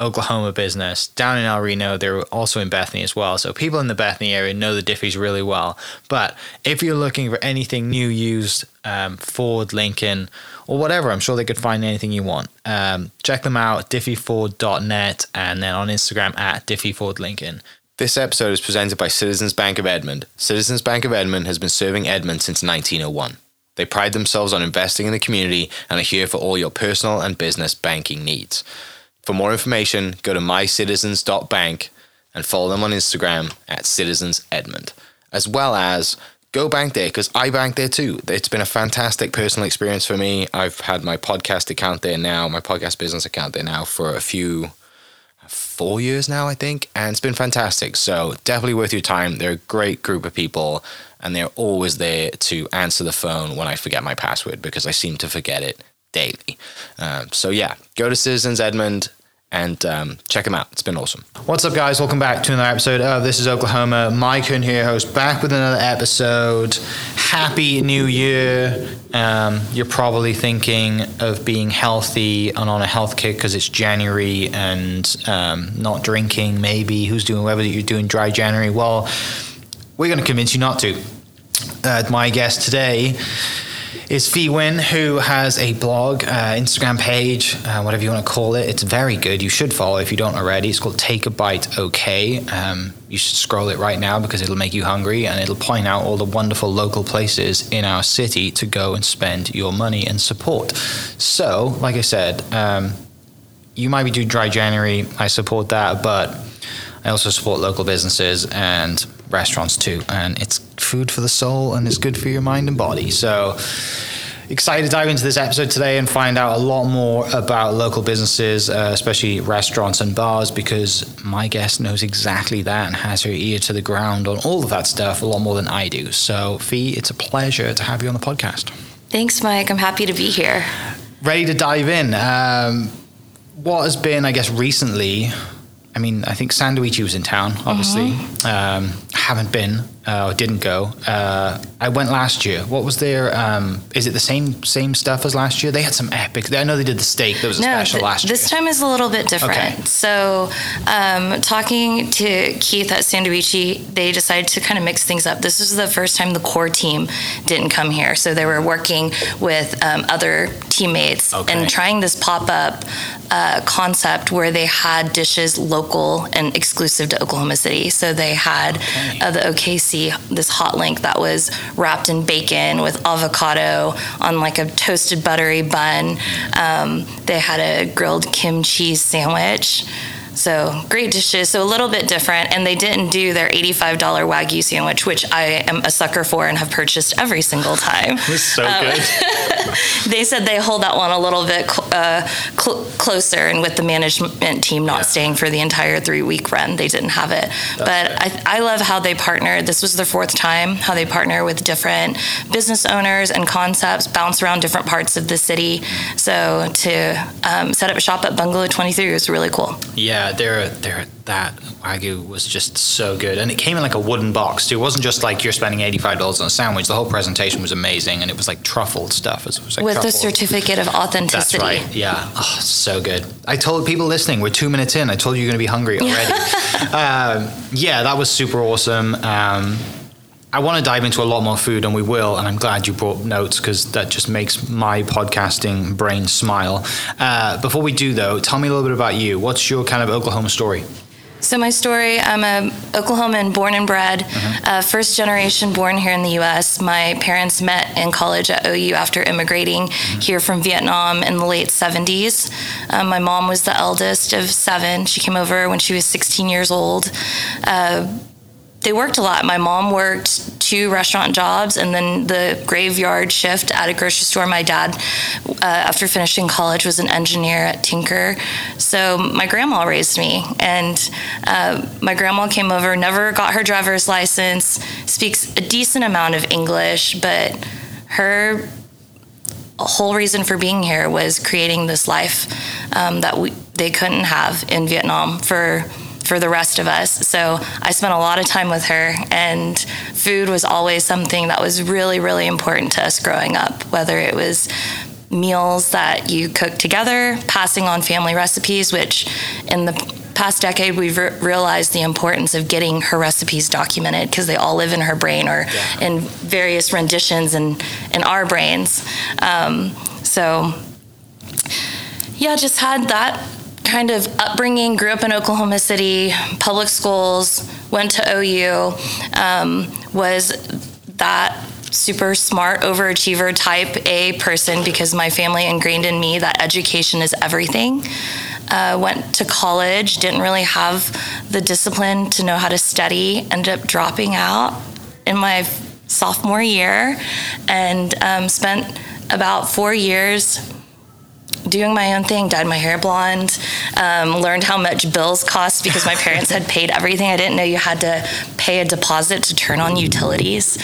Oklahoma business down in El Reno. They're also in Bethany as well. So people in the Bethany area know the Diffees really well. But if you're looking for anything new, used, um, Ford, Lincoln, or whatever, I'm sure they could find anything you want. Um, check them out, diffeeford.net, and then on Instagram at diffeefordlincoln. This episode is presented by Citizens Bank of Edmond. Citizens Bank of Edmond has been serving Edmond since 1901. They pride themselves on investing in the community and are here for all your personal and business banking needs. For more information, go to mycitizens.bank and follow them on Instagram at Citizens Edmond, as well as go bank there because I bank there too. It's been a fantastic personal experience for me. I've had my podcast account there now, my podcast business account there now for a few, four years now, I think, and it's been fantastic. So definitely worth your time. They're a great group of people and they're always there to answer the phone when I forget my password because I seem to forget it daily. Um, so yeah, go to Citizens Edmond and um, check them out. It's been awesome. What's up, guys? Welcome back to another episode of This is Oklahoma. Mike Hearn here, host, back with another episode. Happy New Year. Um, you're probably thinking of being healthy and on a health kick because it's January and um, not drinking, maybe. Who's doing whatever you're doing dry January? Well, we're going to convince you not to. Uh, my guest today is Phi Nguyen, who has a blog, uh, Instagram page, uh, whatever you want to call it. It's very good. You should follow if you don't already. It's called Take a Bite OK. Um, you should scroll it right now because it'll make you hungry and it'll point out all the wonderful local places in our city to go and spend your money and support. So, like I said, um, you might be doing dry January. I support that, but I also support local businesses and restaurants too. And it's food for the soul and it's good for your mind and body. So excited to dive into this episode today and find out a lot more about local businesses, uh, especially restaurants and bars, because my guest knows exactly that and has her ear to the ground on all of that stuff a lot more than I do. So, Phi, it's a pleasure to have you on the podcast. Thanks, Mike. I'm happy to be here. Ready to dive in. Um, what has been, I guess, recently I mean, I think Sandoitchi was in town, obviously. Mm-hmm. Um, haven't been uh, or didn't go. Uh, I went last year. What was their? Um, is it the same same stuff as last year? They had some epic. I know they did the steak. That was a no, special th- last year. This time is a little bit different. Okay. So, um, talking to Keith at Sandoitchi, they decided to kind of mix things up. This is the first time the core team didn't come here, so they were working with um, other teammates okay. and trying this pop up uh, concept where they had dishes local and exclusive to Oklahoma City. So they had okay. uh, the OKC, this hot link that was wrapped in bacon with avocado on like a toasted buttery bun. Um, they had a grilled kimchi sandwich. So great dishes. So a little bit different. And they didn't do their $85 Wagyu sandwich, which I am a sucker for and have purchased every single time. So um, good. they said they hold that one a little bit uh, cl- closer. And with the management team not yeah. staying for the entire three week run, they didn't have it. That's but I, I love how they partner. This was their fourth time, how they partner with different business owners and concepts, bounce around different parts of the city. So to um, set up shop at Bungalow 23 was really cool. Yeah Yeah, they're they're that wagyu was just so good, and it came in like a wooden box too. It wasn't just like you're spending eighty five dollars on a sandwich. The whole presentation was amazing, and it was like truffled stuff. It was like With the truffle. certificate of authenticity. That's right. Yeah. Oh, so good. I told people listening, we're two minutes in. I told you you're going to be hungry already. um, yeah, that was super awesome. Um, I want to dive into a lot more food, and we will. And I'm glad you brought notes because that just makes my podcasting brain smile. Uh, before we do, though, tell me a little bit about you. What's your kind of Oklahoma story? So my story: I'm a Oklahoman, born and bred, uh, first generation born here in the U.S. My parents met in college at OU after immigrating here from Vietnam in the late 70s. Um, my mom was the eldest of seven. She came over when she was 16 years old. Uh, they worked a lot. My mom worked two restaurant jobs and then the graveyard shift at a grocery store. My dad, uh, after finishing college, was an engineer at Tinker. So my grandma raised me, and uh, my grandma came over, never got her driver's license, speaks a decent amount of English, but her whole reason for being here was creating this life um, that we, they couldn't have in Vietnam for for the rest of us. So I spent a lot of time with her, and food was always something that was really, really important to us growing up, whether it was meals that you cook together, passing on family recipes, which in the past decade we've re- realized the importance of getting her recipes documented because they all live in her brain or Yeah. in various renditions in, in our brains. Um, so, yeah, just had that kind of upbringing. Grew up in Oklahoma City, public schools, went to OU, um, was that super smart overachiever type A person because my family ingrained in me that education is everything. Uh, went to college, didn't really have the discipline to know how to study, ended up dropping out in my sophomore year and um, spent about four years doing my own thing, dyed my hair blonde, um, learned how much bills cost because my parents had paid everything. I didn't know you had to pay a deposit to turn on utilities.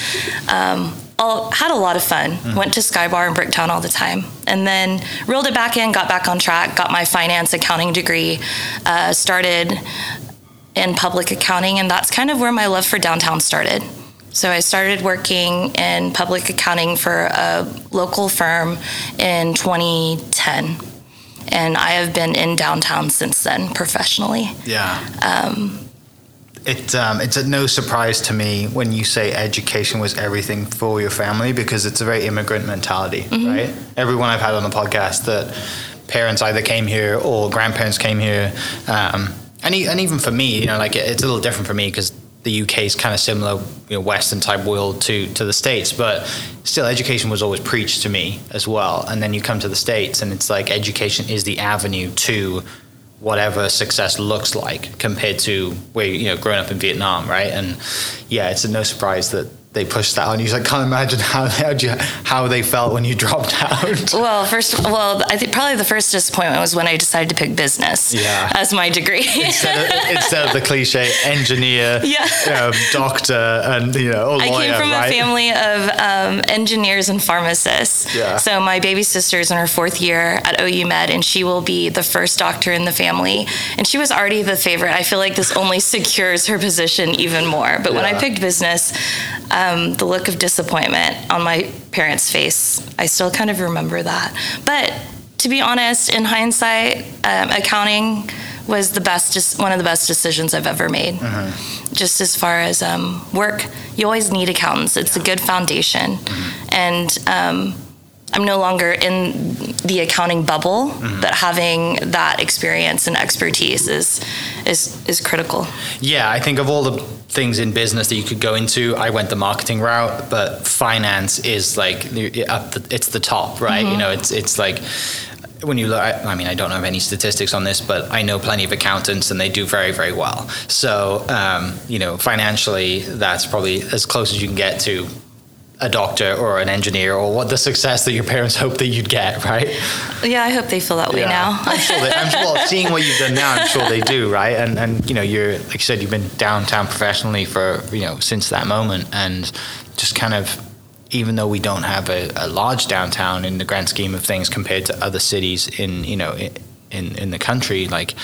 Um, all, had a lot of fun. Went to Skybar in Bricktown all the time. And then reeled it back in, got back on track, got my finance accounting degree, uh, started in public accounting, and that's kind of where my love for downtown started. So I started working in public accounting for a local firm in 2010. And I have been in downtown since then professionally. Yeah. it um, it's a no surprise to me when you say education was everything for your family because it's a very immigrant mentality, right? Everyone I've had on the podcast that parents either came here or grandparents came here, um, and e- and even for me, you know, like it- it's a little different for me because the UK is kind of similar, you know, Western type world to to the states, but still, education was always preached to me as well. And then you come to the states, and it's like education is the avenue to whatever success looks like compared to where you know growing up in Vietnam, right? And yeah, it's no surprise that they pushed that on you. So I can't imagine how how, how they felt when you dropped out. Well, first, well, I think probably the first disappointment was when I decided to pick business Yeah. as my degree. instead, of, instead of the cliche engineer, Yeah. um, doctor, and you know, lawyer, I came from right? a family of um, engineers and pharmacists. Yeah. So my baby sister is in her fourth year at OU Med, and she will be the first doctor in the family. And she was already the favorite. I feel like this only secures her position even more. But when I picked business, um, the look of disappointment on my parents' face, I still kind of remember that. But to be honest, in hindsight, um, accounting was the best, one of the best decisions I've ever made just as far as um, work, you always need accountants. It's a good foundation. And um, I'm no longer in the accounting bubble, but having that experience and expertise is is is critical. Yeah, I think of all the things in business that you could go into, I went the marketing route, but finance is like up the, it's the top, right? You know, it's it's like when you look. I I mean, I don't have any statistics on this, but I know plenty of accountants, and they do very very well. So, um, you know, financially, that's probably as close as you can get to a doctor or an engineer or what the success that your parents hope that you'd get, right? Yeah, I hope they feel that way now. I'm sure they, I'm sure, well, seeing what you've done now, I'm sure they do, right? And and you know, you're like you said, you've been downtown professionally for you know since that moment, and just kind of, even though we don't have a, a large downtown in the grand scheme of things compared to other cities in you know in in the country, like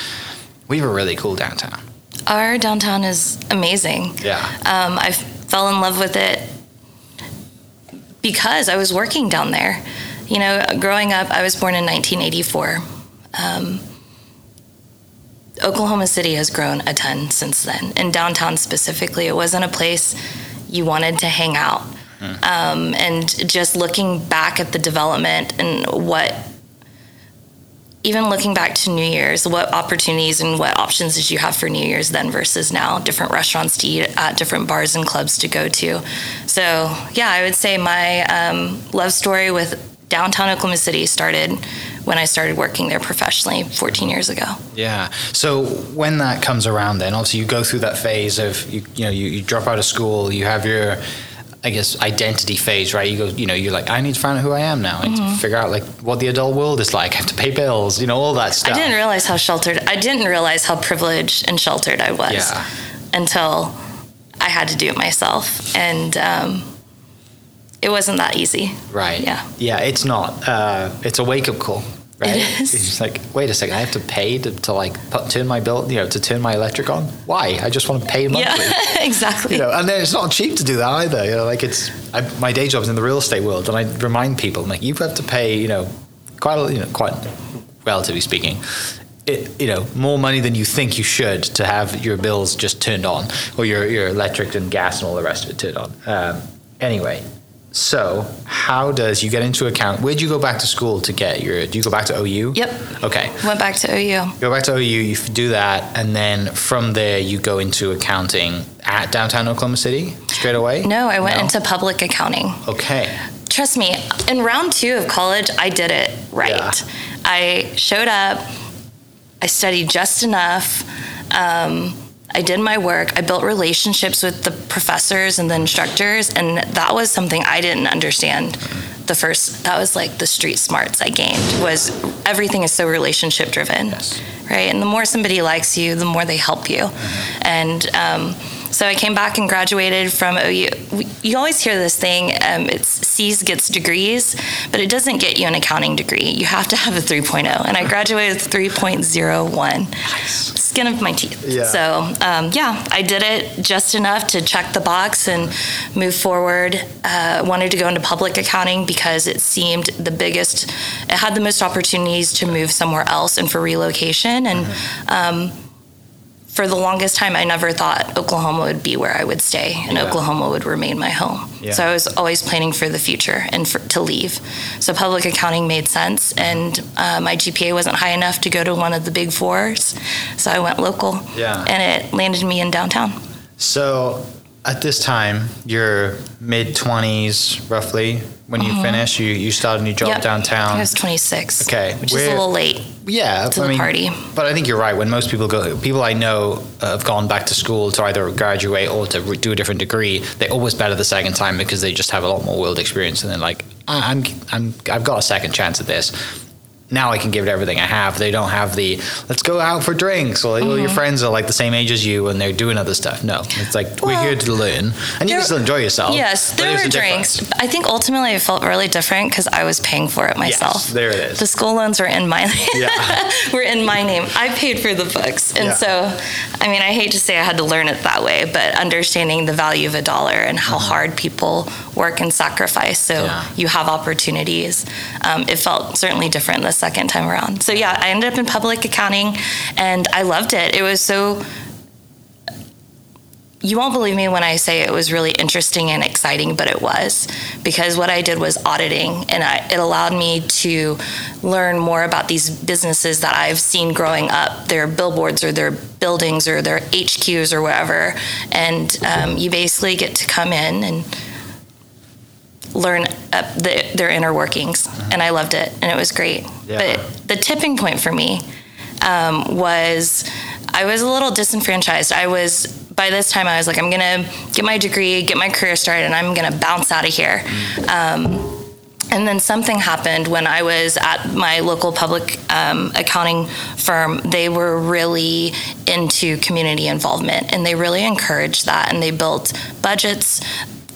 We have a really cool downtown. Our downtown is amazing. Yeah. Um, I fell in love with it because I was working down there. You know, growing up, I was born in 1984. Um, Oklahoma City has grown a ton since then. In downtown specifically, it wasn't a place you wanted to hang out. Um, and just looking back at the development and what, even looking back to New Year's, what opportunities and what options did you have for New Year's then versus now? Different restaurants to eat at, different bars and clubs to go to. So, yeah, I would say my um, love story with downtown Oklahoma City started when I started working there professionally 14 years ago. Yeah. So when that comes around, then obviously you go through that phase of you, you know you, you drop out of school, you have your I guess identity phase, right? You go, you know, you're like, I need to find out who I am now. Need Mm-hmm. to figure out like what the adult world is like. I have to pay bills, you know, all that stuff. I didn't realize how sheltered, I didn't realize how privileged and sheltered I was Yeah. until I had to do it myself. And um, it wasn't that easy. Right. Yeah. Yeah. It's not. Uh, it's a wake up call. Right. It is. It's just like, wait a second. I have to pay to, to like put, turn my bill, you know, to turn my electric on. Why? I just want to pay monthly. Yeah, exactly. You know, and then it's not cheap to do that either. You know, like it's I, my day job is in the real estate world, and I remind people like you have got to pay, you know, quite a, you know, quite relatively speaking, it, you know, more money than you think you should to have your bills just turned on, or your your electric and gas and all the rest of it turned on. Um, anyway, so how does you get into account? Where'd you go back to school to get your? Do you go back to OU? Yep. Okay. Went back to OU. Go back to OU, you do that, and then from there you go into accounting at downtown Oklahoma City straight away? No, I went into public accounting. Okay. Trust me, in round two of college, I did it right. Yeah. I showed up, I studied just enough. Um, I did my work. I built relationships with the professors and the instructors, and that was something I didn't understand. The first, that was like the street smarts I gained. Was everything is so relationship driven, Yes. right? And the more somebody likes you, the more they help you. And um, so I came back and graduated from OU. You always hear this thing: um, it's C's gets degrees, but it doesn't get you an accounting degree. You have to have a 3.0, and I graduated with 3.01 skin of my teeth. Yeah. So um, yeah, I did it just enough to check the box and move forward. Uh, wanted to go into public accounting because it seemed the biggest. It had the most opportunities to move somewhere else and for relocation. And um, for the longest time, I never thought Oklahoma would be where I would stay, and Yeah. Oklahoma would remain my home. Yeah. So I was always planning for the future and for, to leave. So public accounting made sense, and uh, my GPA wasn't high enough to go to one of the big fours, so I went local. Yeah. And it landed me in downtown. So at this time, you're mid 20s roughly when you finish. You, you start a new job Mm-hmm. Yep. I was 26. Okay, Which is a little late. Yeah, to I the mean, party. But I think you're right. When most people go, people I know uh, have gone back to school to either graduate or to do a different degree. They always better the second time because they just have a lot more world experience, and they're like, I'm, I'm, I've got a second chance at this. Now I can give it everything I have. They don't have the let's go out for drinks, or all your friends are like the same age as you and they're doing other stuff. No, it's like we're here to learn, and you can still enjoy yourself. Yes, there were drinks. difference. I think ultimately it felt really different because I was paying for it myself. Yes, there it is. The school loans were in my name. Yeah. were in my name. I paid for the books, and Yeah. so I mean I hate to say I had to learn it that way, but understanding the value of a dollar and how hard people work and sacrifice, so Mm-hmm. Yeah. you have opportunities. Um, it felt certainly different second time around. So yeah, I ended up in public accounting, and I loved it. It was so you won't believe me when I say it was really interesting and exciting, but it was because what I did was auditing, and I, it allowed me to learn more about these businesses that I've seen growing up, their billboards or their buildings or their HQs or wherever. And um, you basically get to come in and learn uh, the, their inner workings, and I loved it, and it was great. Yeah. But the tipping point for me um, was I was a little disenfranchised. I was by this time I was like, I'm gonna get my degree, get my career started, and I'm gonna bounce out of here. Um, and then something happened when I was at my local public um, accounting firm. They were really into community involvement and they really encouraged that. And they built budgets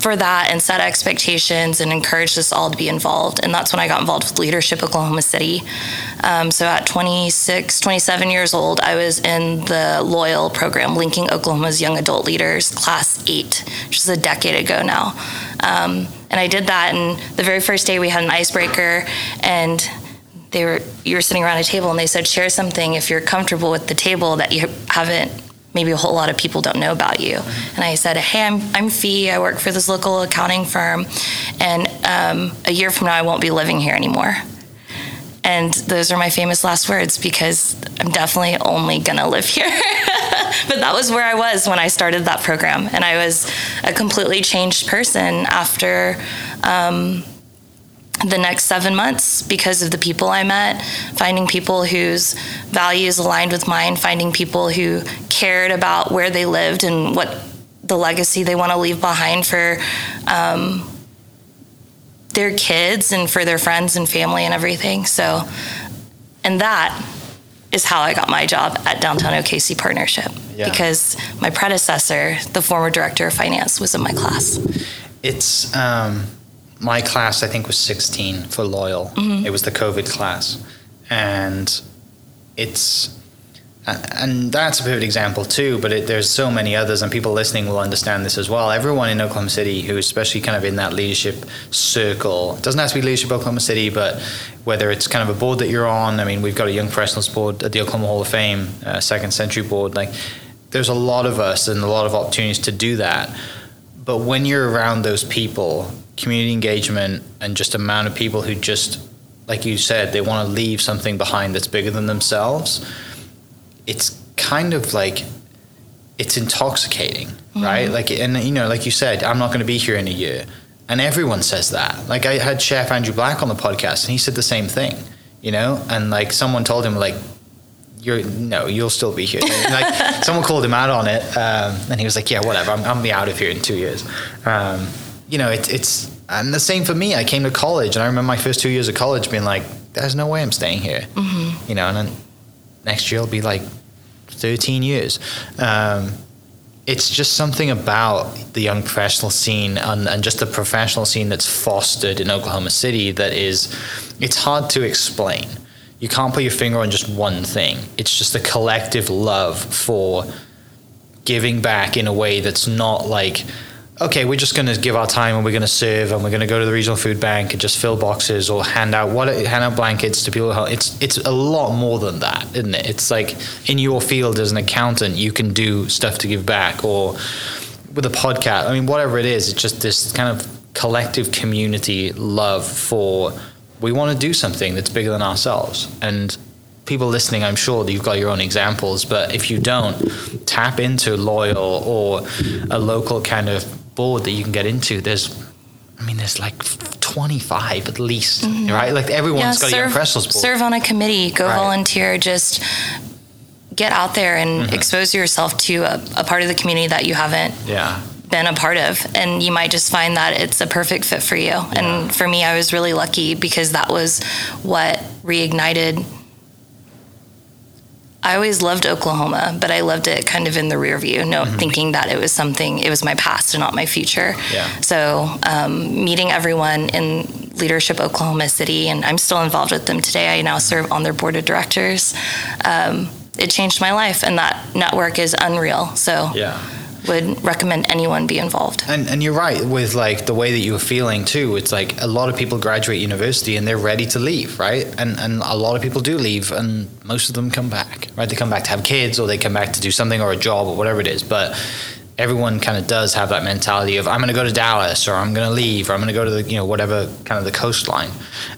for that and set expectations and encouraged us all to be involved. And that's when I got involved with Leadership Oklahoma City. Um, so at 26, 27 years old, I was in the Loyal program, linking Oklahoma's young adult leaders, class eight, which is a decade ago now. Um, and I did that. And the very first day, we had an icebreaker, and they were you were sitting around a table, and they said, "Share something if you're comfortable with the table that you haven't maybe a whole lot of people don't know about you. And I said, Hey, I'm, I'm Phi. I work for this local accounting firm. And um, a year from now, I won't be living here anymore. And those are my famous last words because I'm definitely only going to live here. but that was where I was when I started that program. And I was a completely changed person after. Um, the next seven months because of the people I met, finding people whose values aligned with mine, finding people who cared about where they lived and what the legacy they want to leave behind for um, their kids and for their friends and family and everything. So, and that is how I got my job at Downtown OKC Partnership yeah. because my predecessor, the former director of finance, was in my class. It's, um my class I think was 16 for loyal. Mm-hmm. It was the COVID class, and it's and that's a perfect example too. But it, there's so many others, and people listening will understand this as well. Everyone in Oklahoma City who, especially kind of in that leadership circle, doesn't have to be leadership Oklahoma City, but whether it's kind of a board that you're on. I mean, we've got a young professionals board at the Oklahoma Hall of Fame, uh, Second Century board. Like, there's a lot of us and a lot of opportunities to do that. But when you're around those people, community engagement and just amount of people who just like you said they want to leave something behind that's bigger than themselves it's kind of like it's intoxicating mm-hmm. right? Like and you know like you said i'm not going to be here in a year. And everyone says that. Like i had chef andrew black on the podcast and he said the same thing you know? And like someone told him like you're no you'll still be here. Like someone called him out on it um, and he was like yeah whatever i'm, I'm be out of here in two years. Um, you know, it, it's and the same for me. I came to college, and I remember my first two years of college being like, "There's no way I'm staying here," mm-hmm. you know. And then next year it'll be like 13 years. Um, it's just something about the young professional scene and, and, just the professional scene that's fostered in Oklahoma City that is, it's hard to explain. You can't put your finger on just one thing. It's just a collective love for giving back in a way that's not like okay, we're just going to give our time and we're going to serve and we're going to go to the regional food bank and just fill boxes or hand out what hand out blankets to people. It's it's a lot more than that, isn't it? It's like in your field as an accountant, you can do stuff to give back, or with a podcast. I mean, whatever it is, it's just this kind of collective community love for we want to do something that's bigger than ourselves and people listening, I'm sure that you've got your own examples, but if you don't, tap into Loyal or a local kind of board that you can get into, there's, I mean, there's like 25 at least, mm-hmm. right? Like everyone's yeah, got serve, a young board. Serve on a committee, go right. volunteer, just get out there and mm-hmm. expose yourself to a, a, part of the community that you haven't yeah. been a part of. And you might just find that it's a perfect fit for you. Yeah. And for me, I was really lucky because that was what reignited I always loved Oklahoma, but I loved it kind of in the rear view, no, mm-hmm. thinking that it was something, it was my past and not my future. Yeah. So, um, meeting everyone in leadership Oklahoma City, and I'm still involved with them today. I now serve on their board of directors. Um, it changed my life, and that network is unreal. So, yeah would recommend anyone be involved. And and you're right with like the way that you were feeling too. It's like a lot of people graduate university and they're ready to leave, right? And and a lot of people do leave, and most of them come back, right? They come back to have kids, or they come back to do something or a job or whatever it is, but. Everyone kind of does have that mentality of I'm going to go to Dallas or I'm going to leave or I'm going to go to the you know whatever kind of the coastline.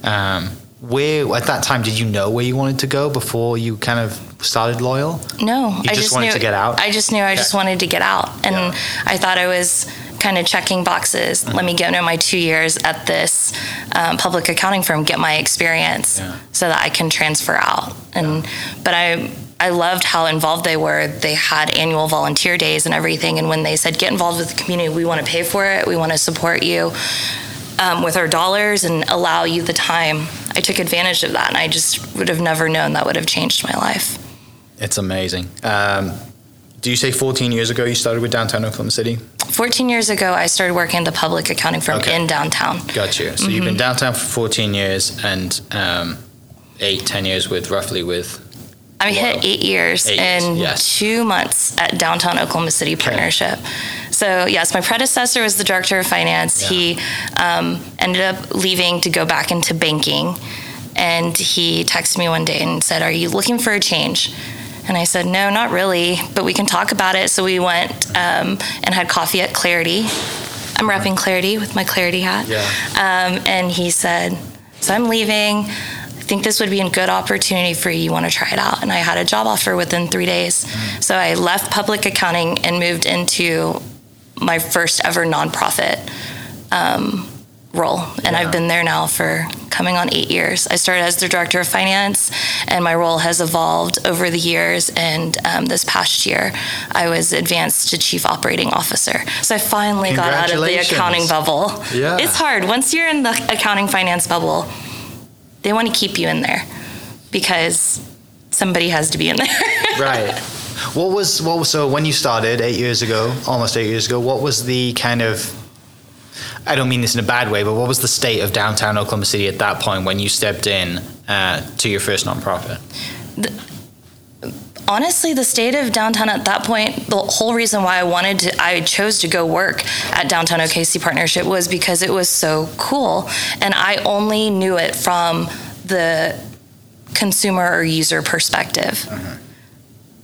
Um, where at that time did you know where you wanted to go before you kind of started loyal no you I just, just wanted knew, to get out i just knew i just wanted to get out and yeah. i thought i was kind of checking boxes mm-hmm. let me get into my two years at this um, public accounting firm get my experience yeah. so that i can transfer out and yeah. but i I loved how involved they were. They had annual volunteer days and everything. And when they said, get involved with the community, we want to pay for it, we want to support you um, with our dollars and allow you the time. I took advantage of that, and I just would have never known that would have changed my life. It's amazing. Um, do you say 14 years ago you started with downtown Oklahoma City? 14 years ago, I started working in the public accounting firm Okay. in downtown. Got you. So you've been downtown for 14 years and um, eight, 10 years with roughly with. I Wow. hit eight years Eight years, in yes. two months at downtown Oklahoma City partnership. So yes, my predecessor was the director of finance. Yeah. He um, ended up leaving to go back into banking, and he texted me one day and said, "Are you looking for a change?" And I said, "No, not really, but we can talk about it." So we went um, and had coffee at Clarity. I'm repping Clarity with my Clarity hat. Yeah. Um, and he said, So I'm leaving. I think this would be a good opportunity for you. You want to try it out? And I had a job offer within three days. So I left public accounting and moved into my first ever nonprofit um, role. And Yeah. I've been there now for coming on eight years. I started as the director of finance, and my role has evolved over the years. And um, this past year, I was advanced to chief operating officer. So I finally got out of the accounting bubble. Yeah. It's hard. Once you're in the accounting finance bubble, they want to keep you in there because somebody has to be in there. Right. What was what was so when you started eight years ago, almost eight years ago? What was the kind of I don't mean this in a bad way, but what was the state of downtown Oklahoma City at that point when you stepped in uh, to your first nonprofit? Honestly, the state of downtown at that point, the whole reason why I wanted to, I chose to go work at Downtown OKC Partnership was because it was so cool. And I only knew it from the consumer or user perspective.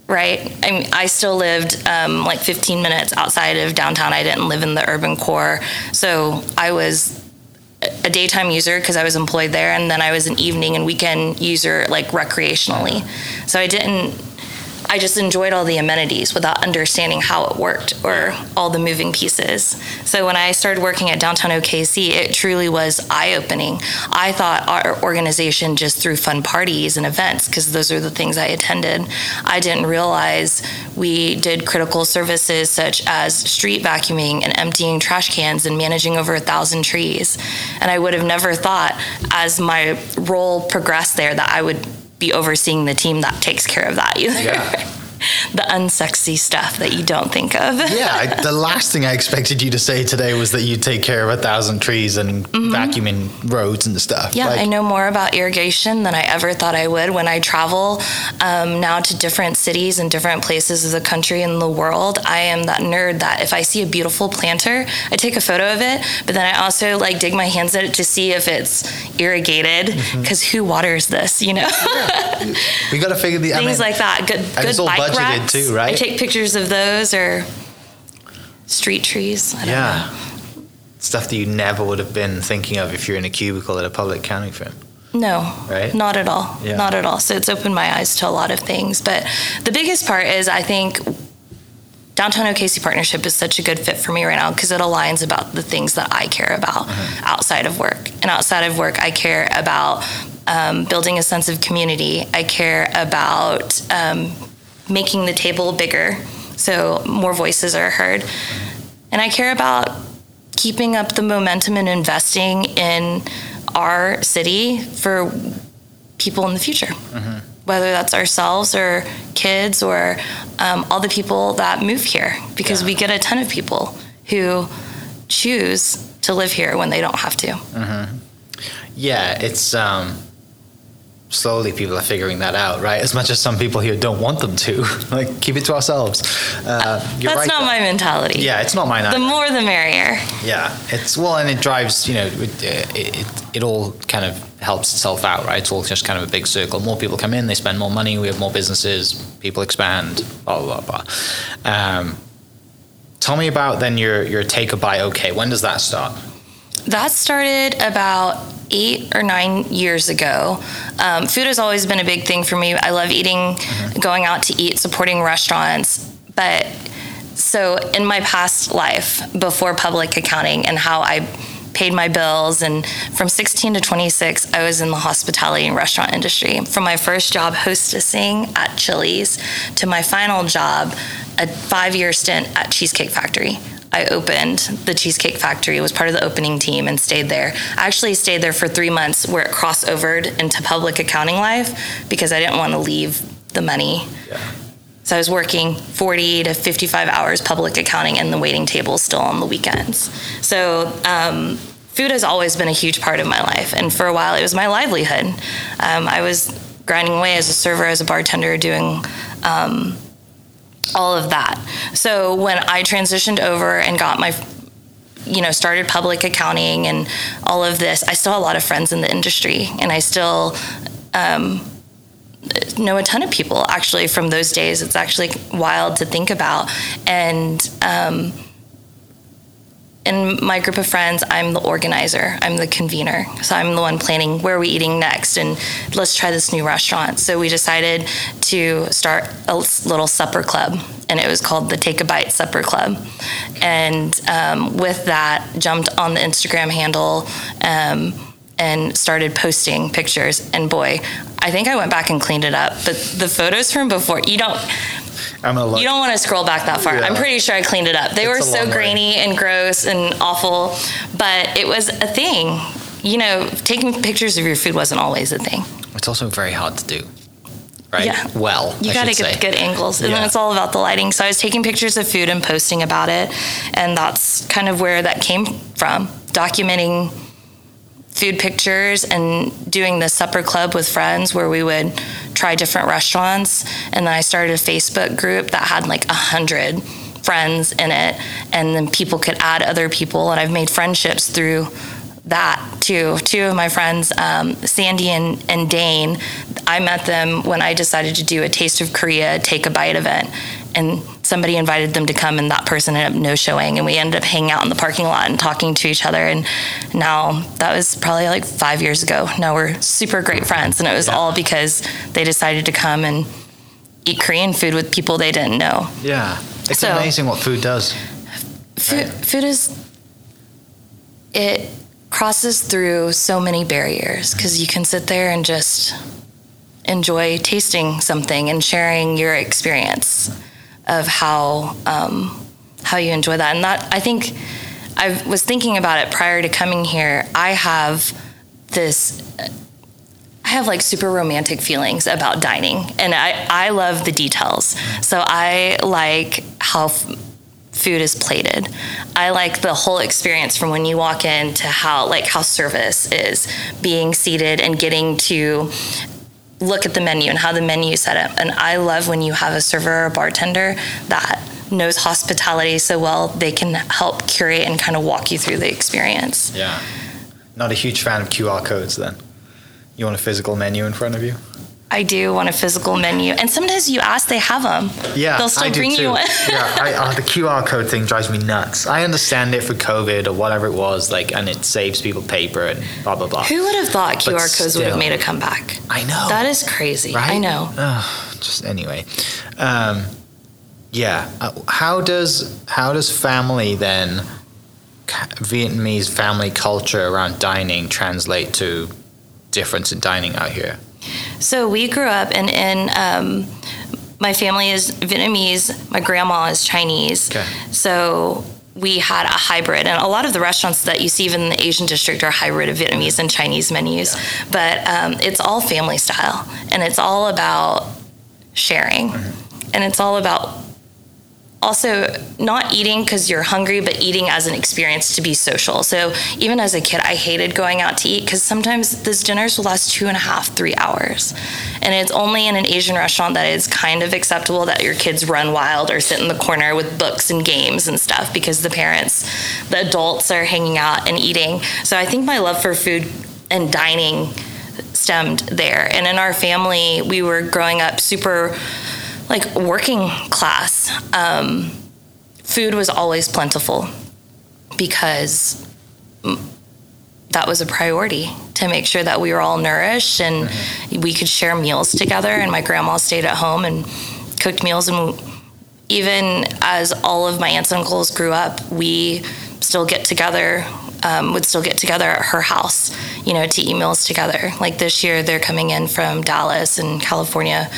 Right? I mean, I still lived um, like 15 minutes outside of downtown. I didn't live in the urban core. So I was a daytime user because I was employed there, and then I was an evening and weekend user, like recreationally. So I didn't. I just enjoyed all the amenities without understanding how it worked or all the moving pieces. So when I started working at downtown OKC, it truly was eye opening. I thought our organization just threw fun parties and events because those are the things I attended. I didn't realize we did critical services such as street vacuuming and emptying trash cans and managing over a thousand trees. And I would have never thought as my role progressed there that I would be overseeing the team that takes care of that either. Yeah. the unsexy stuff that you don't think of. Yeah, I, the last thing I expected you to say today was that you take care of a thousand trees and vacuuming roads and stuff. Mm-hmm. Yeah, Like, I know more about irrigation than I ever thought I would. When I travel um, now to different cities and different places of the country and the world, I am that nerd that if I see a beautiful planter, I take a photo of it, but then I also like dig my hands in it to see if it's irrigated Mm-hmm. because who waters this, you know? we got to figure the I Things mean, like that. Good, good bike too, right? I take pictures of those or street trees. I don't know. Yeah. Stuff that you never would have been thinking of if you're in a cubicle at a public accounting firm. No, Right? not at all. Yeah. Not at all. So it's opened my eyes to a lot of things. But the biggest part is I think Downtown OKC Partnership is such a good fit for me right now because it aligns about the things that I care about Mm-hmm. outside of work. And outside of work, I care about um, building a sense of community. I care about um, making the table bigger so more voices are heard. And I care about keeping up the momentum and investing in our city for people in the future, whether that's ourselves or kids or um, all the people that move here, because Yeah. we get a ton of people who choose to live here when they don't have to. Yeah, it's um, slowly people are figuring that out, right? As much as some people here don't want them to, like keep it to ourselves. Uh, you're That's right, not though. my mentality. Yeah, it's not mine. The more the merrier. Yeah, it's well, and it drives. You know, it, it, it, all kind of helps itself out, right? It's all just kind of a big circle. More people come in, they spend more money. We have more businesses. People expand. Blah blah blah. blah. Um, tell me about then your your take a buy. Okay, when does that start? That started about eight or nine years ago. Um, food has always been a big thing for me. I love eating, going out to eat, supporting restaurants. But so in my past life, before public accounting and how I paid my bills, and from 16 to 26, I was in the hospitality and restaurant industry. From my first job hostessing at Chili's to my final job, a five year stint at Cheesecake Factory. I opened the Cheesecake Factory, was part of the opening team, and stayed there. I actually stayed there for three months where it crossovered into public accounting life because I didn't want to leave the money Yeah. So I was working 40 to 55 hours public accounting and the waiting table still on the weekends. So um, food has always been a huge part of my life. And for a while, it was my livelihood. Um, I was grinding away as a server, as a bartender, doing um, all of that. So when I transitioned over and got my you know started public accounting and all of this i still have a lot of friends in the industry and i still um, know a ton of people actually from those days. It's actually wild to think about. And um, in my group of friends, I'm the organizer, I'm the convener. So I'm the one planning where are we eating next and let's try this new restaurant. So we decided to start a little supper club and it was called the Take a Bite Supper Club. And um, with that, jumped on the Instagram handle. Um, and started posting pictures. And boy, I think I went back and cleaned it up. But the photos from before, you don't. I'm gonna look. You don't want to scroll back that far. Yeah. I'm pretty sure I cleaned it up. They it's were so grainy way. and gross and awful, but it was a thing. You know, taking pictures of your food wasn't always a thing. It's also very hard to do right? Yeah. Well, you got to get good angles, and yeah. then it's all about the lighting. So I was taking pictures of food and posting about it, and that's kind of where that came from, documenting food pictures and doing the supper club with friends where we would try different restaurants. And then I started a Facebook group that had like a hundred friends in it, and then people could add other people. And I've made friendships through that too. Two of my friends, um, Sandy and, and Dane, I met them when I decided to do a Taste of Korea Take a Bite event. And somebody invited them to come, and that person ended up no showing. And we ended up hanging out in the parking lot and talking to each other. And now that was probably like five years ago. Now we're super great friends. And it was yeah. all because they decided to come and eat Korean food with people they didn't know. Yeah. It's so, amazing what food does. Food, right? food is, it crosses through so many barriers because you can sit there and just enjoy tasting something and sharing your experience of how um, how you enjoy that. And that I think I was thinking about it prior to coming here. I have this. I have like super romantic feelings about dining, and I, I love the details. So I like how food is plated. I like the whole experience from when you walk in to how like how service is being seated and getting to look at the menu and how the menu is set up. And I love when you have a server or a bartender that knows hospitality so well they can help curate and kind of walk you through the experience. Yeah. Not a huge fan of QR codes then. You want a physical menu in front of you? I do want a physical menu, and sometimes you ask, they have them. Yeah, they'll still I bring you one. yeah, I, uh, the QR code thing drives me nuts. I understand it for COVID or whatever it was, like, and it saves people paper and blah blah blah. Who would have thought QR but codes still, would have made a comeback? I know that is crazy. Right? I know. Uh, just anyway, um, yeah. Uh, how does how does family then? Vietnamese family culture around dining translate to difference in dining out here? So we grew up in, in um, my family is Vietnamese, my grandma is Chinese. Okay. So we had a hybrid, and a lot of the restaurants that you see even in the Asian district are hybrid of Vietnamese and Chinese menus. Yeah. But um, it's all family style, and it's all about sharing, mm-hmm. and it's all about also not eating because you're hungry, but eating as an experience to be social. So even as a kid, I hated going out to eat because sometimes those dinners will last two and a half, three hours. And it's only in an Asian restaurant that it's kind of acceptable that your kids run wild or sit in the corner with books and games and stuff because the parents, the adults are hanging out and eating. So I think my love for food and dining stemmed there. And in our family, we were growing up super like working class, um, food was always plentiful because that was a priority to make sure that we were all nourished and mm-hmm. we could share meals together. And my grandma stayed at home and cooked meals. And even as all of my aunts and uncles grew up, we still get together. Um, would still get together at her house, you know, to eat meals together. Like this year, they're coming in from Dallas and California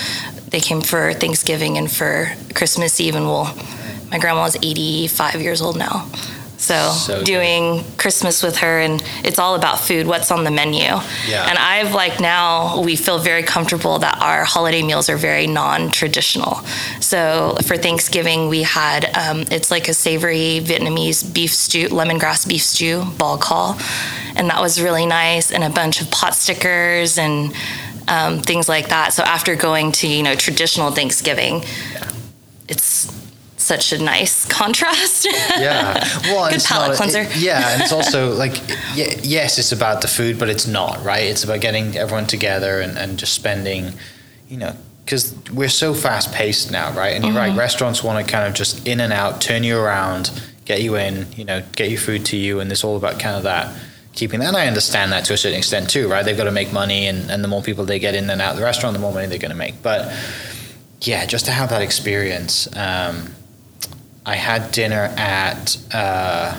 they came for Thanksgiving and for Christmas Eve, and well, my grandma is 85 years old now. So, So doing Christmas with her, and it's all about food. What's on the menu? Yeah. And I've like now we feel very comfortable that our holiday meals are very non-traditional. So for Thanksgiving we had um, it's like a savory Vietnamese beef stew, lemongrass beef stew, bò kho, and that was really nice, and a bunch of pot stickers and um, things like that. So after going to you know traditional Thanksgiving, it's such a nice contrast. yeah. Well, Good palate not- cleanser. it- yeah, and it's also like, y- yes, it's about the food, but it's not, right? It's about getting everyone together and, and just spending, you know, because we're so fast paced now, right? And you're Mm-hmm. right, restaurants want to kind of just in and out, turn you around, get you in, you know, get your food to you, and it's all about kind of that. Keeping that, and I understand that to a certain extent too, right? They've got to make money, and, and the more people they get in and out of the restaurant, the more money they're going to make. But yeah, just to have that experience. Um, I had dinner at uh,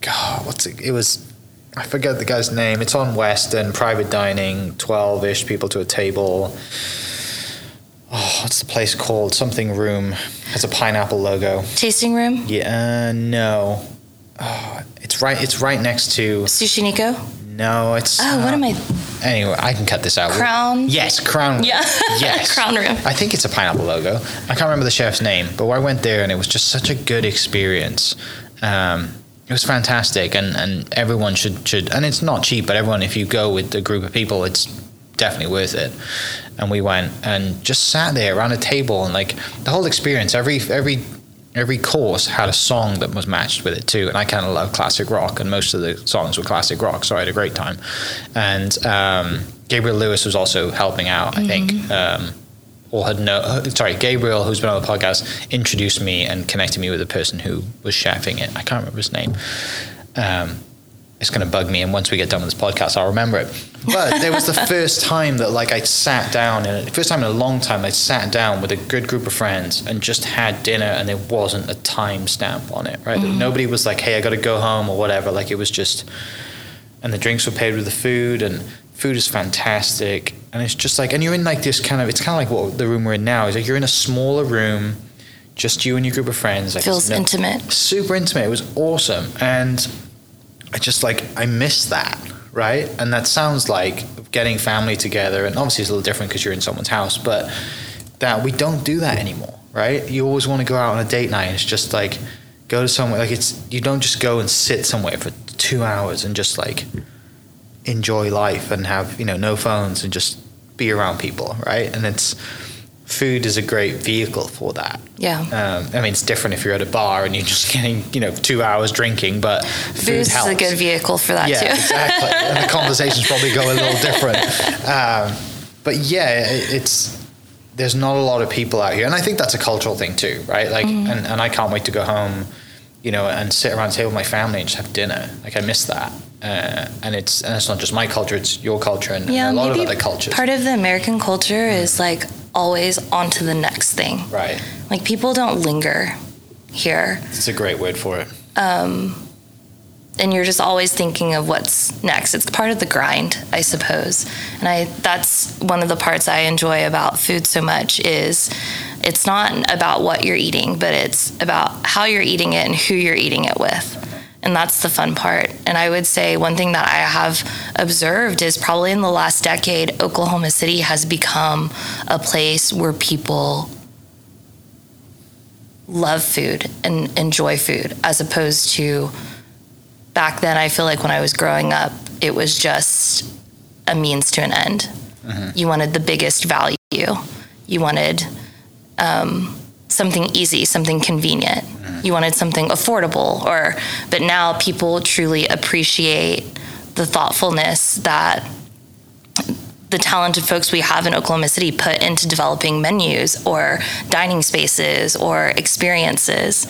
God, what's it? It was I forget the guy's name. It's on Western private dining, twelve ish people to a table. Oh, what's the place called? Something Room has a pineapple logo. Tasting room, Yeah, uh, no. Oh, it's right. It's right next to. Sushi Nico. No, it's. Oh, what am I? Anyway, I can cut this out. Crown? Yes, Crown. Yeah. Yes. Crown Room. I think it's a pineapple logo. I can't remember the chef's name, but I went there and it was just such a good experience. Um, it was fantastic, and, and everyone should should. And it's not cheap, but everyone, if you go with a group of people, it's definitely worth it. And we went and just sat there around a table, and like the whole experience, every every every course had a song that was matched with it too. And I kind of love classic rock, and most of the songs were classic rock, so I had a great time. And um, Gabriel Lewis was also helping out, I think. Um, or had no, sorry, Gabriel, who's been on the podcast, introduced me and connected me with the person who was chefing it. I can't remember his name. Um, it's going to bug me, and once we get done with this podcast, I'll remember it. But there was the first time that, like, I sat down, and first time in a long time, I sat down with a good group of friends and just had dinner, and there wasn't a time stamp on it, right? Mm-hmm. Nobody was like, "Hey, I got to go home" or whatever. Like, it was just, and the drinks were paid with the food, and food is fantastic, and it's just like, and you're in like this kind of, it's kind of like what the room we're in now is like you're in a smaller room, just you and your group of friends. Like, Feels no- intimate. super intimate. It was awesome, and I just like I miss that, right? And that sounds like getting family together, and obviously it's a little different because you're in someone's house, but that we don't do that anymore, right? You always want to go out on a date night. And it's just like go to somewhere like it's you don't just go and sit somewhere for two hours and just like enjoy life and have you know no phones and just be around people, right? And it's food is a great vehicle for that. Yeah. Um, I mean, it's different if you're at a bar and you're just getting, you know, two hours drinking, but food Booze is a good vehicle for that yeah, too. exactly. and the conversations probably go a little different. Um, but yeah, it, it's there's not a lot of people out here, and I think that's a cultural thing too, right? Like, Mm-hmm. and, and I can't wait to go home, you know, and sit around the table with my family and just have dinner. Like, I miss that. Uh, and it's and it's not just my culture; it's your culture and, and yeah, a lot of other cultures. part of the American culture is like always on to the next thing. right. Like people don't linger here. It's a great word for it. Um, and you're just always thinking of what's next. It's part of the grind, I suppose. And I that's one of the parts I enjoy about food so much is it's not about what you're eating, but it's about how you're eating it and who you're eating it with. And that's the fun part. And I would say one thing that I have observed is probably in the last decade, Oklahoma City has become a place where people love food and enjoy food as opposed to back then i feel like when i was growing up it was just a means to an end. You wanted the biggest value. You wanted um, something easy something convenient you wanted something affordable or but now people truly appreciate the thoughtfulness that the talented folks we have in Oklahoma City put into developing menus or dining spaces or experiences.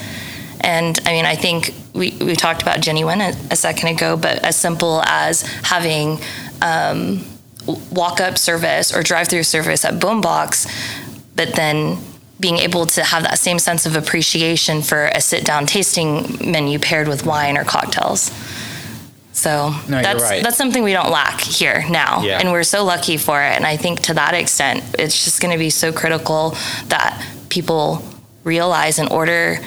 And I mean, I think we, we talked about genuine a, a second ago, but as simple as having um, walk up service or drive through service at Boombox, but then being able to have that same sense of appreciation for a sit down tasting menu paired with wine or cocktails. So No, that's right. that's something we don't lack here now, Yeah. and we're so lucky for it. And I think to that extent, it's just going to be so critical that people realize in order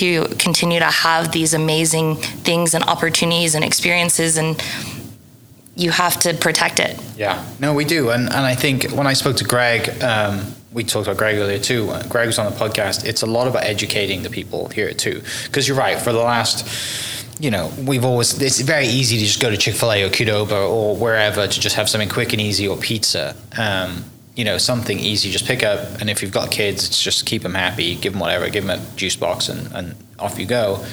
to continue to have these amazing things and opportunities and experiences and you have to protect it. Yeah, no, we do, and and I think when I spoke to Greg, um, we talked about Greg earlier too. Greg was on the podcast. It's a lot about educating the people here too, because you're right. For the last, you know, we've always it's very easy to just go to Chick Fil A or Qdoba or wherever to just have something quick and easy or pizza. Um, you know, something easy, just pick up, and if you've got kids, it's just keep them happy, give them whatever, give them a juice box, and, and off you go.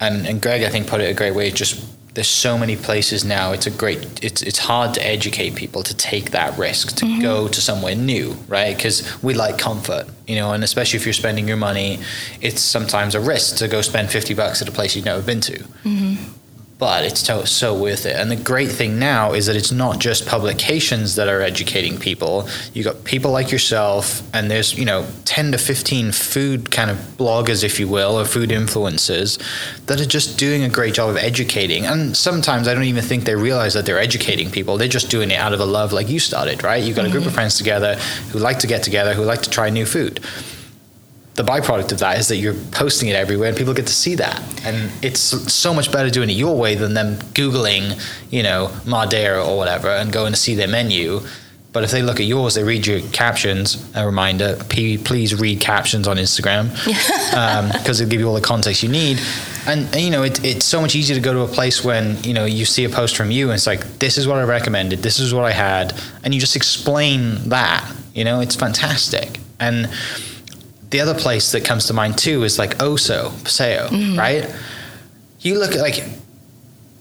And and Greg, I think, put it a great way. Just there's so many places now. It's a great. It's it's hard to educate people to take that risk to mm-hmm. go to somewhere new, right? Because we like comfort, you know, and especially if you're spending your money, it's sometimes a risk to go spend fifty bucks at a place you've never been to. Mm-hmm but it's so, so worth it. And the great thing now is that it's not just publications that are educating people. You got people like yourself, and there's you know ten to fifteen food kind of bloggers, if you will, or food influencers that are just doing a great job of educating. And sometimes I don't even think they realize that they're educating people. They're just doing it out of a love, like you started, right? You got a group of mm-hmm. friends together who like to get together, who like to try new food the byproduct of that is that you're posting it everywhere and people get to see that. And it's so much better doing it your way than them Googling, you know, Madeira or whatever and going to see their menu. But if they look at yours, they read your captions. A reminder: please read captions on Instagram because um, it'll give you all the context you need. And, and you know, it, it's so much easier to go to a place when you know you see a post from you and it's like, this is what I recommended, this is what I had, and you just explain that. You know, it's fantastic. And the other place that comes to mind too is like Oso, Paseo, mm-hmm. right? You look at like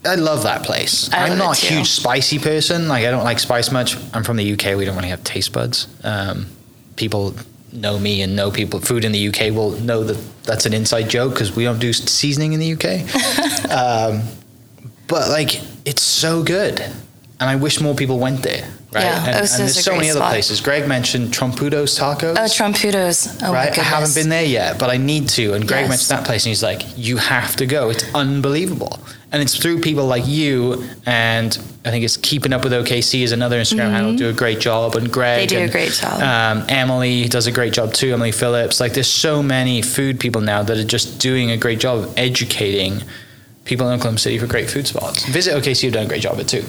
I love that place. I am not a huge spicy person. Like I don't like spice much. I'm from the UK. We don't really have taste buds. Um, people know me and know people. Food in the UK will know that that's an inside joke because we don't do seasoning in the UK. um, but like it's so good, and I wish more people went there right? Yeah, and, and there's so many spot. other places. Greg mentioned Trompudo's Tacos. Oh, Trompudo's. Oh, right? I haven't been there yet, but I need to. And Greg yes. mentioned that place, and he's like, "You have to go. It's unbelievable." And it's through people like you, and I think it's Keeping Up with OKC is another Instagram mm-hmm. handle. Do a great job, and Greg. They do and, a great job. Um, Emily does a great job too. Emily Phillips. Like, there's so many food people now that are just doing a great job of educating people in Oklahoma City for great food spots. Visit OKC have done a great job at too.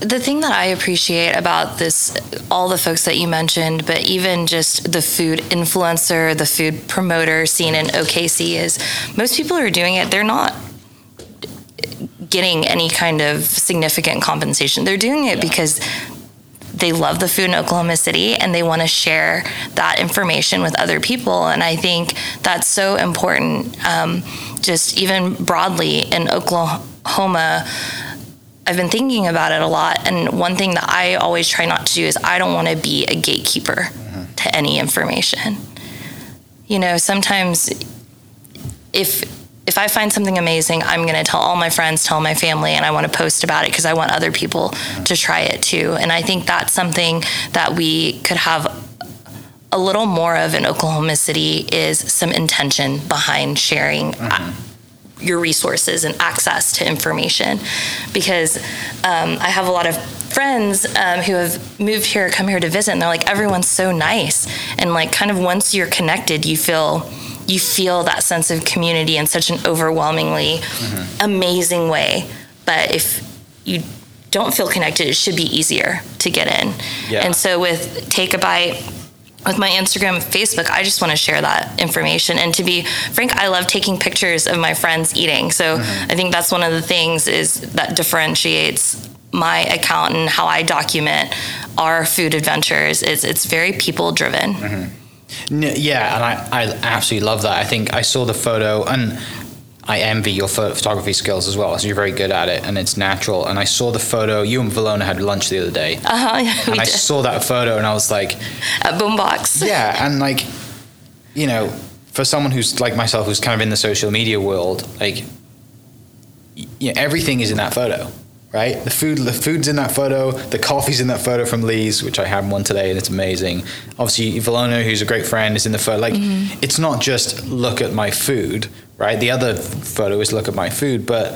The thing that I appreciate about this, all the folks that you mentioned, but even just the food influencer, the food promoter scene in OKC is most people who are doing it, they're not getting any kind of significant compensation. They're doing it yeah. because they love the food in Oklahoma City and they want to share that information with other people. And I think that's so important, um, just even broadly in Oklahoma. I've been thinking about it a lot. And one thing that I always try not to do is I don't want to be a gatekeeper mm-hmm. to any information. You know, sometimes if if I find something amazing, I'm going to tell all my friends, tell my family, and I want to post about it because I want other people to try it too. And I think that's something that we could have a little more of in Oklahoma City is some intention behind sharing mm-hmm. your resources and access to information. Because um, I have a lot of friends um, who have moved here, come here to visit, and they're like, everyone's so nice. And like, kind of once you're connected, you feel you feel that sense of community in such an overwhelmingly mm-hmm. amazing way. But if you don't feel connected, it should be easier to get in. Yeah. And so with Take a Bite, with my Instagram, Facebook, I just want to share that information. And to be frank, I love taking pictures of my friends eating. So mm-hmm. I think that's one of the things is that differentiates my account and how I document our food adventures. Is it's very people driven. Mm-hmm yeah, and I, I absolutely love that. I think I saw the photo and I envy your photography skills as well. So you're very good at it, and it's natural. And I saw the photo. You and Valona had lunch the other day. Uh huh. Yeah, and I did. saw that photo, and I was like, at Boombox. Yeah, and like, you know, for someone who's like myself, who's kind of in the social media world, like, you know, everything is in that photo right? The food, the food's in that photo. The coffee's in that photo from Lee's, which I had one today, and it's amazing. Obviously, Valona, who's a great friend, is in the photo. Like, mm-hmm. it's not just look at my food, right? The other photo is look at my food, but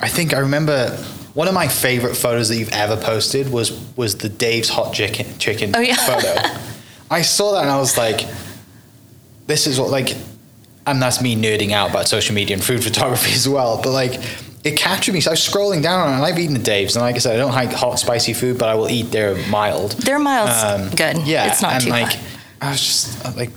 I think I remember one of my favorite photos that you've ever posted was was the Dave's hot chicken chicken oh, yeah. photo. I saw that and I was like, this is what like and that's me nerding out about social media and food photography as well. But like, it captured me. So I was scrolling down, and I've eaten the Dave's, and like I said, I don't like hot, spicy food, but I will eat their mild. Their mild's um, good. Yeah, it's not and too like, hot. I was just uh, like,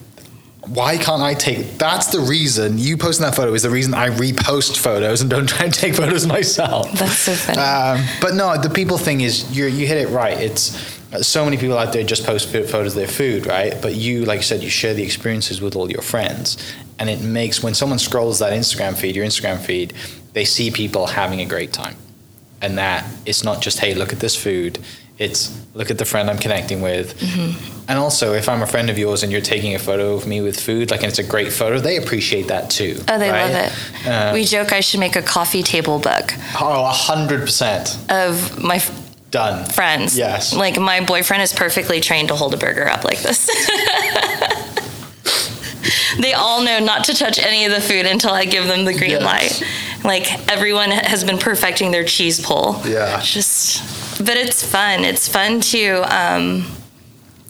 why can't I take? That's the reason you posting that photo is the reason I repost photos and don't try and take photos myself. That's so funny. Um, but no, the people thing is you you hit it right. It's so many people out there just post photos of their food, right? But you, like I said, you share the experiences with all your friends, and it makes when someone scrolls that Instagram feed, your Instagram feed, they see people having a great time, and that it's not just hey, look at this food it's look at the friend I'm connecting with. Mm-hmm. And also, if I'm a friend of yours and you're taking a photo of me with food, like, and it's a great photo, they appreciate that too. Oh, they right? love it. Uh, we joke I should make a coffee table book. Oh, a hundred percent. Of my done friends. Yes. Like my boyfriend is perfectly trained to hold a burger up like this. they all know not to touch any of the food until I give them the green yes. light. Like everyone has been perfecting their cheese pull. Yeah. Just but it's fun. It's fun to um,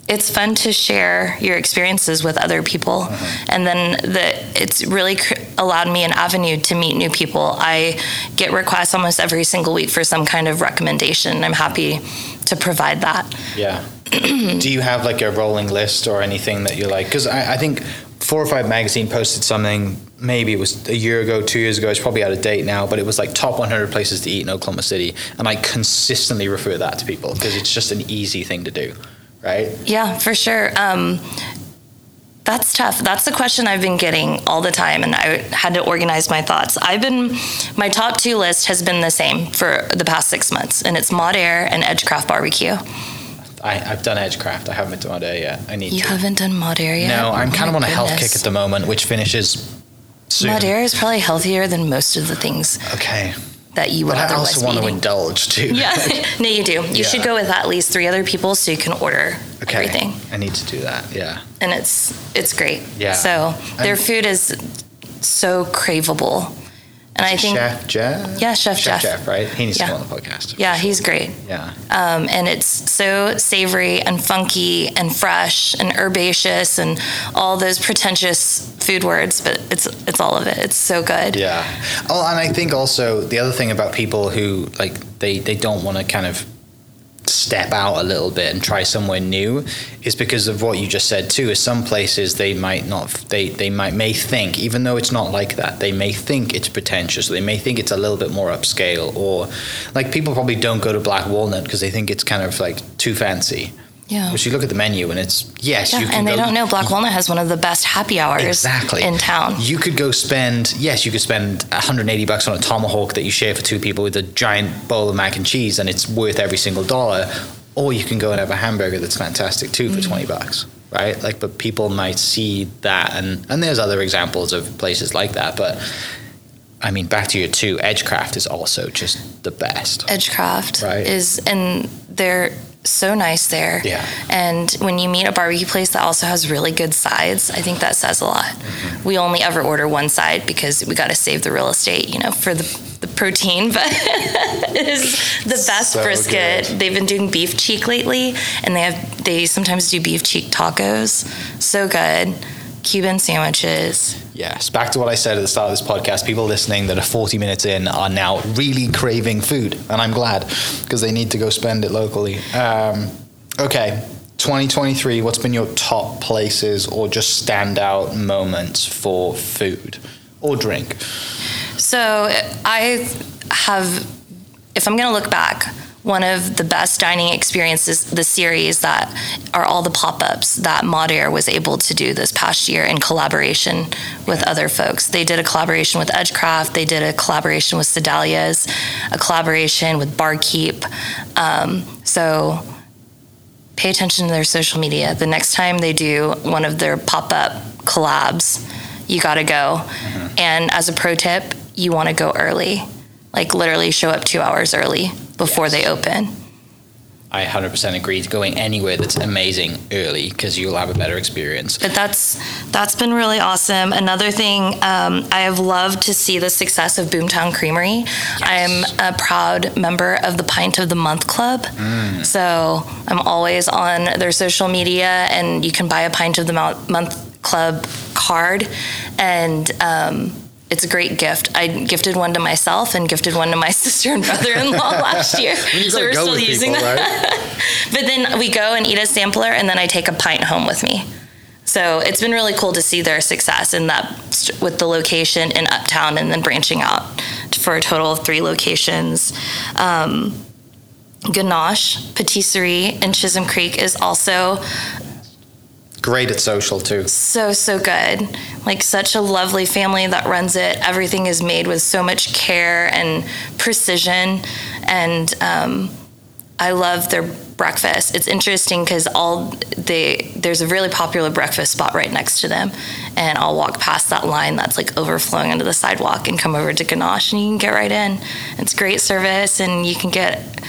it's fun to share your experiences with other people, uh-huh. and then the it's really cr- allowed me an avenue to meet new people. I get requests almost every single week for some kind of recommendation. I'm happy to provide that. Yeah. Do you have like a rolling list or anything that you like? Because I, I think Four or Five Magazine posted something. Maybe it was a year ago, two years ago. It's probably out of date now, but it was like top 100 places to eat in Oklahoma City, and I consistently refer that to people because it's just an easy thing to do, right? Yeah, for sure. Um, that's tough. That's the question I've been getting all the time, and I had to organize my thoughts. I've been, my top two list has been the same for the past six months, and it's Ma Der and Edgecraft Barbecue. I, have done Edgecraft. I haven't done Ma Der yet. I need to you to. haven't done Ma Der yet? No, I'm oh kind of on a health kick at the moment, which finishes soon. Ma Der is probably healthier than most of the things. Okay. That you would but I also want to indulge too. Yeah, no, you do. You yeah. should go with at least three other people so you can order okay. everything. I need to do that. Yeah. And it's it's great. Yeah. So their food is so craveable and I think Chef Jeff. Yeah, Chef, Chef Jeff. Jeff, right? He needs yeah. to go on the podcast. Yeah, he's great. Yeah. Um, and it's so savory and funky and fresh and herbaceous and all those pretentious food words, but it's it's all of it. It's so good. Yeah. Oh, and I think also the other thing about people who like they they don't want to kind of step out a little bit and try somewhere new is because of what you just said too. Is some places they might not they they might may think even though it's not like that they may think it's pretentious. They may think it's a little bit more upscale or like people probably don't go to black walnut because they think it's kind of like too fancy yeah. Which you look at the menu and it's yes, yeah, and they go, don't know Black Walnut has one of the best happy hours exactly. in town. You could go spend yes, you could spend 180 bucks on a tomahawk that you share for two people with a giant bowl of mac and cheese, and it's worth every single dollar. Or you can go and have a hamburger that's fantastic too for mm 20 bucks, right? Like, but people might see that, and and there's other examples of places like that, but. I mean, back to your two, Edgecraft is also just the best. Edgecraft right? is, and they're so nice there. Yeah. And when you meet a barbecue place that also has really good sides, I think that says a lot. Mm-hmm. We only ever order one side because we got to save the real estate, you know, for the, the protein, but it is the best so brisket. Good. They've been doing beef cheek lately and they have they sometimes do beef cheek tacos. So good. Cuban sandwiches. Yes, back to what I said at the start of this podcast. People listening that are 40 minutes in are now really craving food, and I'm glad because they need to go spend it locally. Um, okay, 2023, what's been your top places or just standout moments for food or drink? So I have, if I'm going to look back, one of the best dining experiences, the series that are all the pop ups that Ma Der was able to do this past year in collaboration with other folks. They did a collaboration with Edgecraft, they did a collaboration with Sedalia's, a collaboration with Barkeep. Um, so pay attention to their social media. The next time they do one of their pop up collabs, you got to go. Mm-hmm. And as a pro tip, you want to go early. Like literally show up two hours early before yes. they open. I 100% agree. Going anywhere that's amazing early because you'll have a better experience. But that's that's been really awesome. Another thing, um, I have loved to see the success of Boomtown Creamery. Yes. I'm a proud member of the Pint of the Month Club, mm. so I'm always on their social media, and you can buy a Pint of the Month club card, and um, it's a great gift. I gifted one to myself and gifted one to my sister and brother-in-law last year. so we're still using people, that. Right? but then we go and eat a sampler, and then I take a pint home with me. So it's been really cool to see their success in that with the location in Uptown and then branching out for a total of three locations. Um, Ganache Patisserie in Chisholm Creek is also great at social too. So, so good. Like, such a lovely family that runs it. Everything is made with so much care and precision. And um, I love their breakfast. It's interesting because all they there's a really popular breakfast spot right next to them, and I'll walk past that line that's like overflowing onto the sidewalk and come over to Ganache, and you can get right in. It's great service, and you can get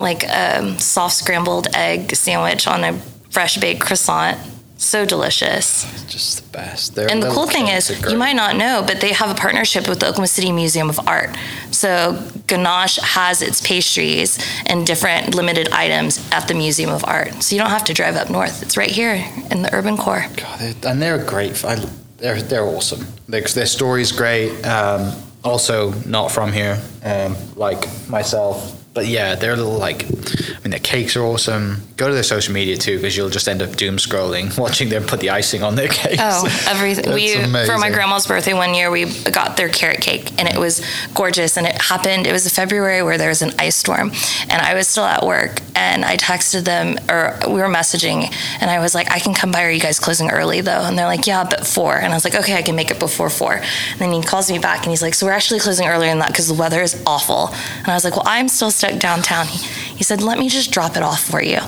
like a soft scrambled egg sandwich on a fresh baked croissant. So delicious. It's just the best. and the cool thing is, you might not know, but they have a partnership with the Oklahoma City Museum of Art. So Ganache has its pastries and different limited items at the Museum of Art. So you don't have to drive up north. It's right here in the urban core. God, they're, and they're great. I, they're they're awesome. Their, their story's great. Um, also, not from here, um, like myself but yeah, they're a little like, I mean, their cakes are awesome. Go to their social media too, because you'll just end up doom scrolling, watching them put the icing on their cakes. Oh, everything. we amazing. for my grandma's birthday one year, we got their carrot cake, and it was gorgeous. And it happened. It was a February where there was an ice storm, and I was still at work, and I texted them, or we were messaging, and I was like, I can come by. Are you guys closing early though? And they're like, Yeah, but four. And I was like, Okay, I can make it before four. And then he calls me back, and he's like, So we're actually closing earlier than that because the weather is awful. And I was like, Well, I'm still stuck downtown. He, he said, Let me just drop it off for you.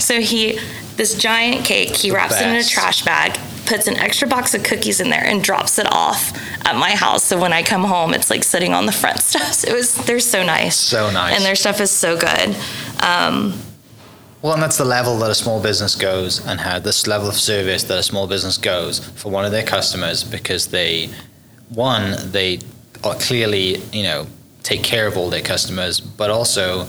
So he, this giant cake, he the wraps best. it in a trash bag, puts an extra box of cookies in there, and drops it off at my house. So when I come home, it's like sitting on the front steps. It was, they're so nice. So nice. And their stuff is so good. Um, well, and that's the level that a small business goes, and how this level of service that a small business goes for one of their customers because they, one, they are clearly, you know, take care of all their customers, but also,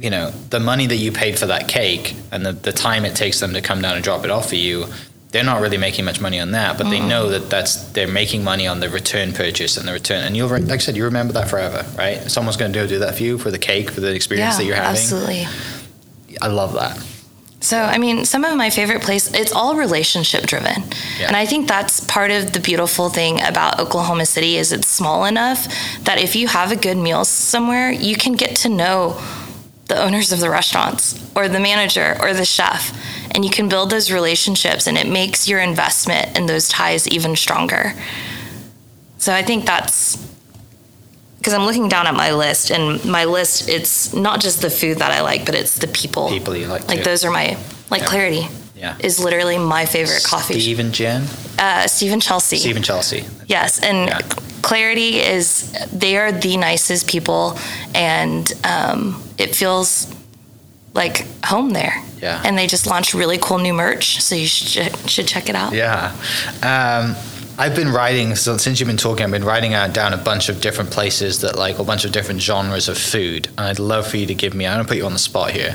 you know, the money that you paid for that cake and the, the time it takes them to come down and drop it off for you, they're not really making much money on that, but mm. they know that that's they're making money on the return purchase and the return. And you'll, like I said, you remember that forever, right? Someone's going to do that for you for the cake, for the experience yeah, that you're having. Absolutely. I love that. So, I mean, some of my favorite places, it's all relationship driven. Yeah. And I think that's part of the beautiful thing about Oklahoma City is it's small enough that if you have a good meal somewhere, you can get to know the owners of the restaurants or the manager or the chef and you can build those relationships and it makes your investment in those ties even stronger. So I think that's because I'm looking down at my list, and my list it's not just the food that I like, but it's the people. People you like. Like too. those are my like yeah. Clarity. Yeah. Is literally my favorite coffee. Steve and Jen. Uh, Steve and Chelsea. Steve and Chelsea. Yes, and yeah. Clarity is they are the nicest people, and um, it feels like home there. Yeah. And they just launched really cool new merch, so you should should check it out. Yeah. Um, I've been writing so since you've been talking. I've been writing out down a bunch of different places that like a bunch of different genres of food. And I'd love for you to give me. I'm gonna put you on the spot here.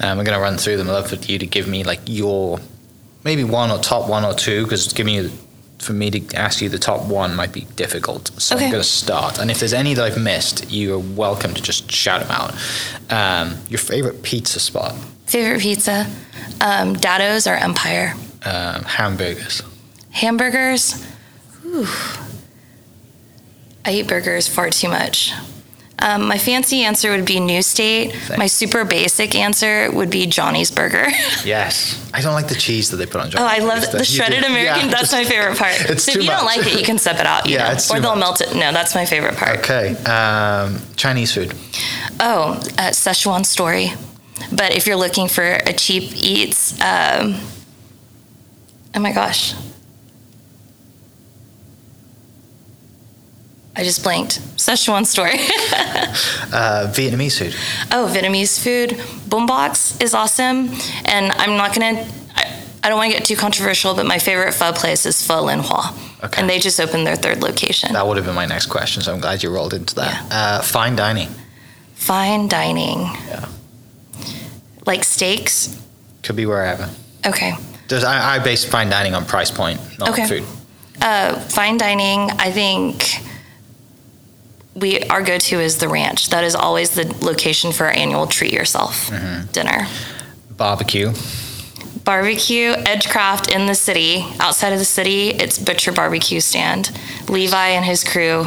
Um, I'm gonna run through them. I'd love for you to give me like your maybe one or top one or two because giving you for me to ask you the top one might be difficult. So okay. I'm going to start. And if there's any that I've missed, you are welcome to just shout them out. Um, your favorite pizza spot? Favorite pizza? Um, Datto's or Empire? Um, hamburgers. Hamburgers? Whew. I eat burgers far too much. Um, my fancy answer would be New State. My super basic answer would be Johnnie's Burger. yes, I don't like the cheese that they put on Johnnie's. Oh, I love the shredded American. Yeah, that's just, my favorite part. It's so if you much. don't like it, you can step it out. yeah, know, or they'll much. melt it. No, that's my favorite part. Okay, um, Chinese food. Oh, uh, Szechuan story. But if you're looking for a cheap eats, um, oh my gosh, I just blanked. Szechuan story. uh, Vietnamese food. Oh, Vietnamese food. Bún Box is awesome. And I'm not going to, I don't want to get too controversial, but my favorite pho place is Pho Lien Hoa. Okay. And they just opened their third location. That would have been my next question, so I'm glad you rolled into that. Yeah. Uh, fine dining. Fine dining. Yeah. Like steaks? Could be wherever. Okay. Does I, I base fine dining on price point, not Okay. food. Uh, fine dining, I think we our go-to is the ranch. That is always the location for our annual treat yourself dinner. Barbecue. Barbecue, Edgecraft in the city. Outside of the city, it's Butcher Barbecue Stand. Levi and his crew,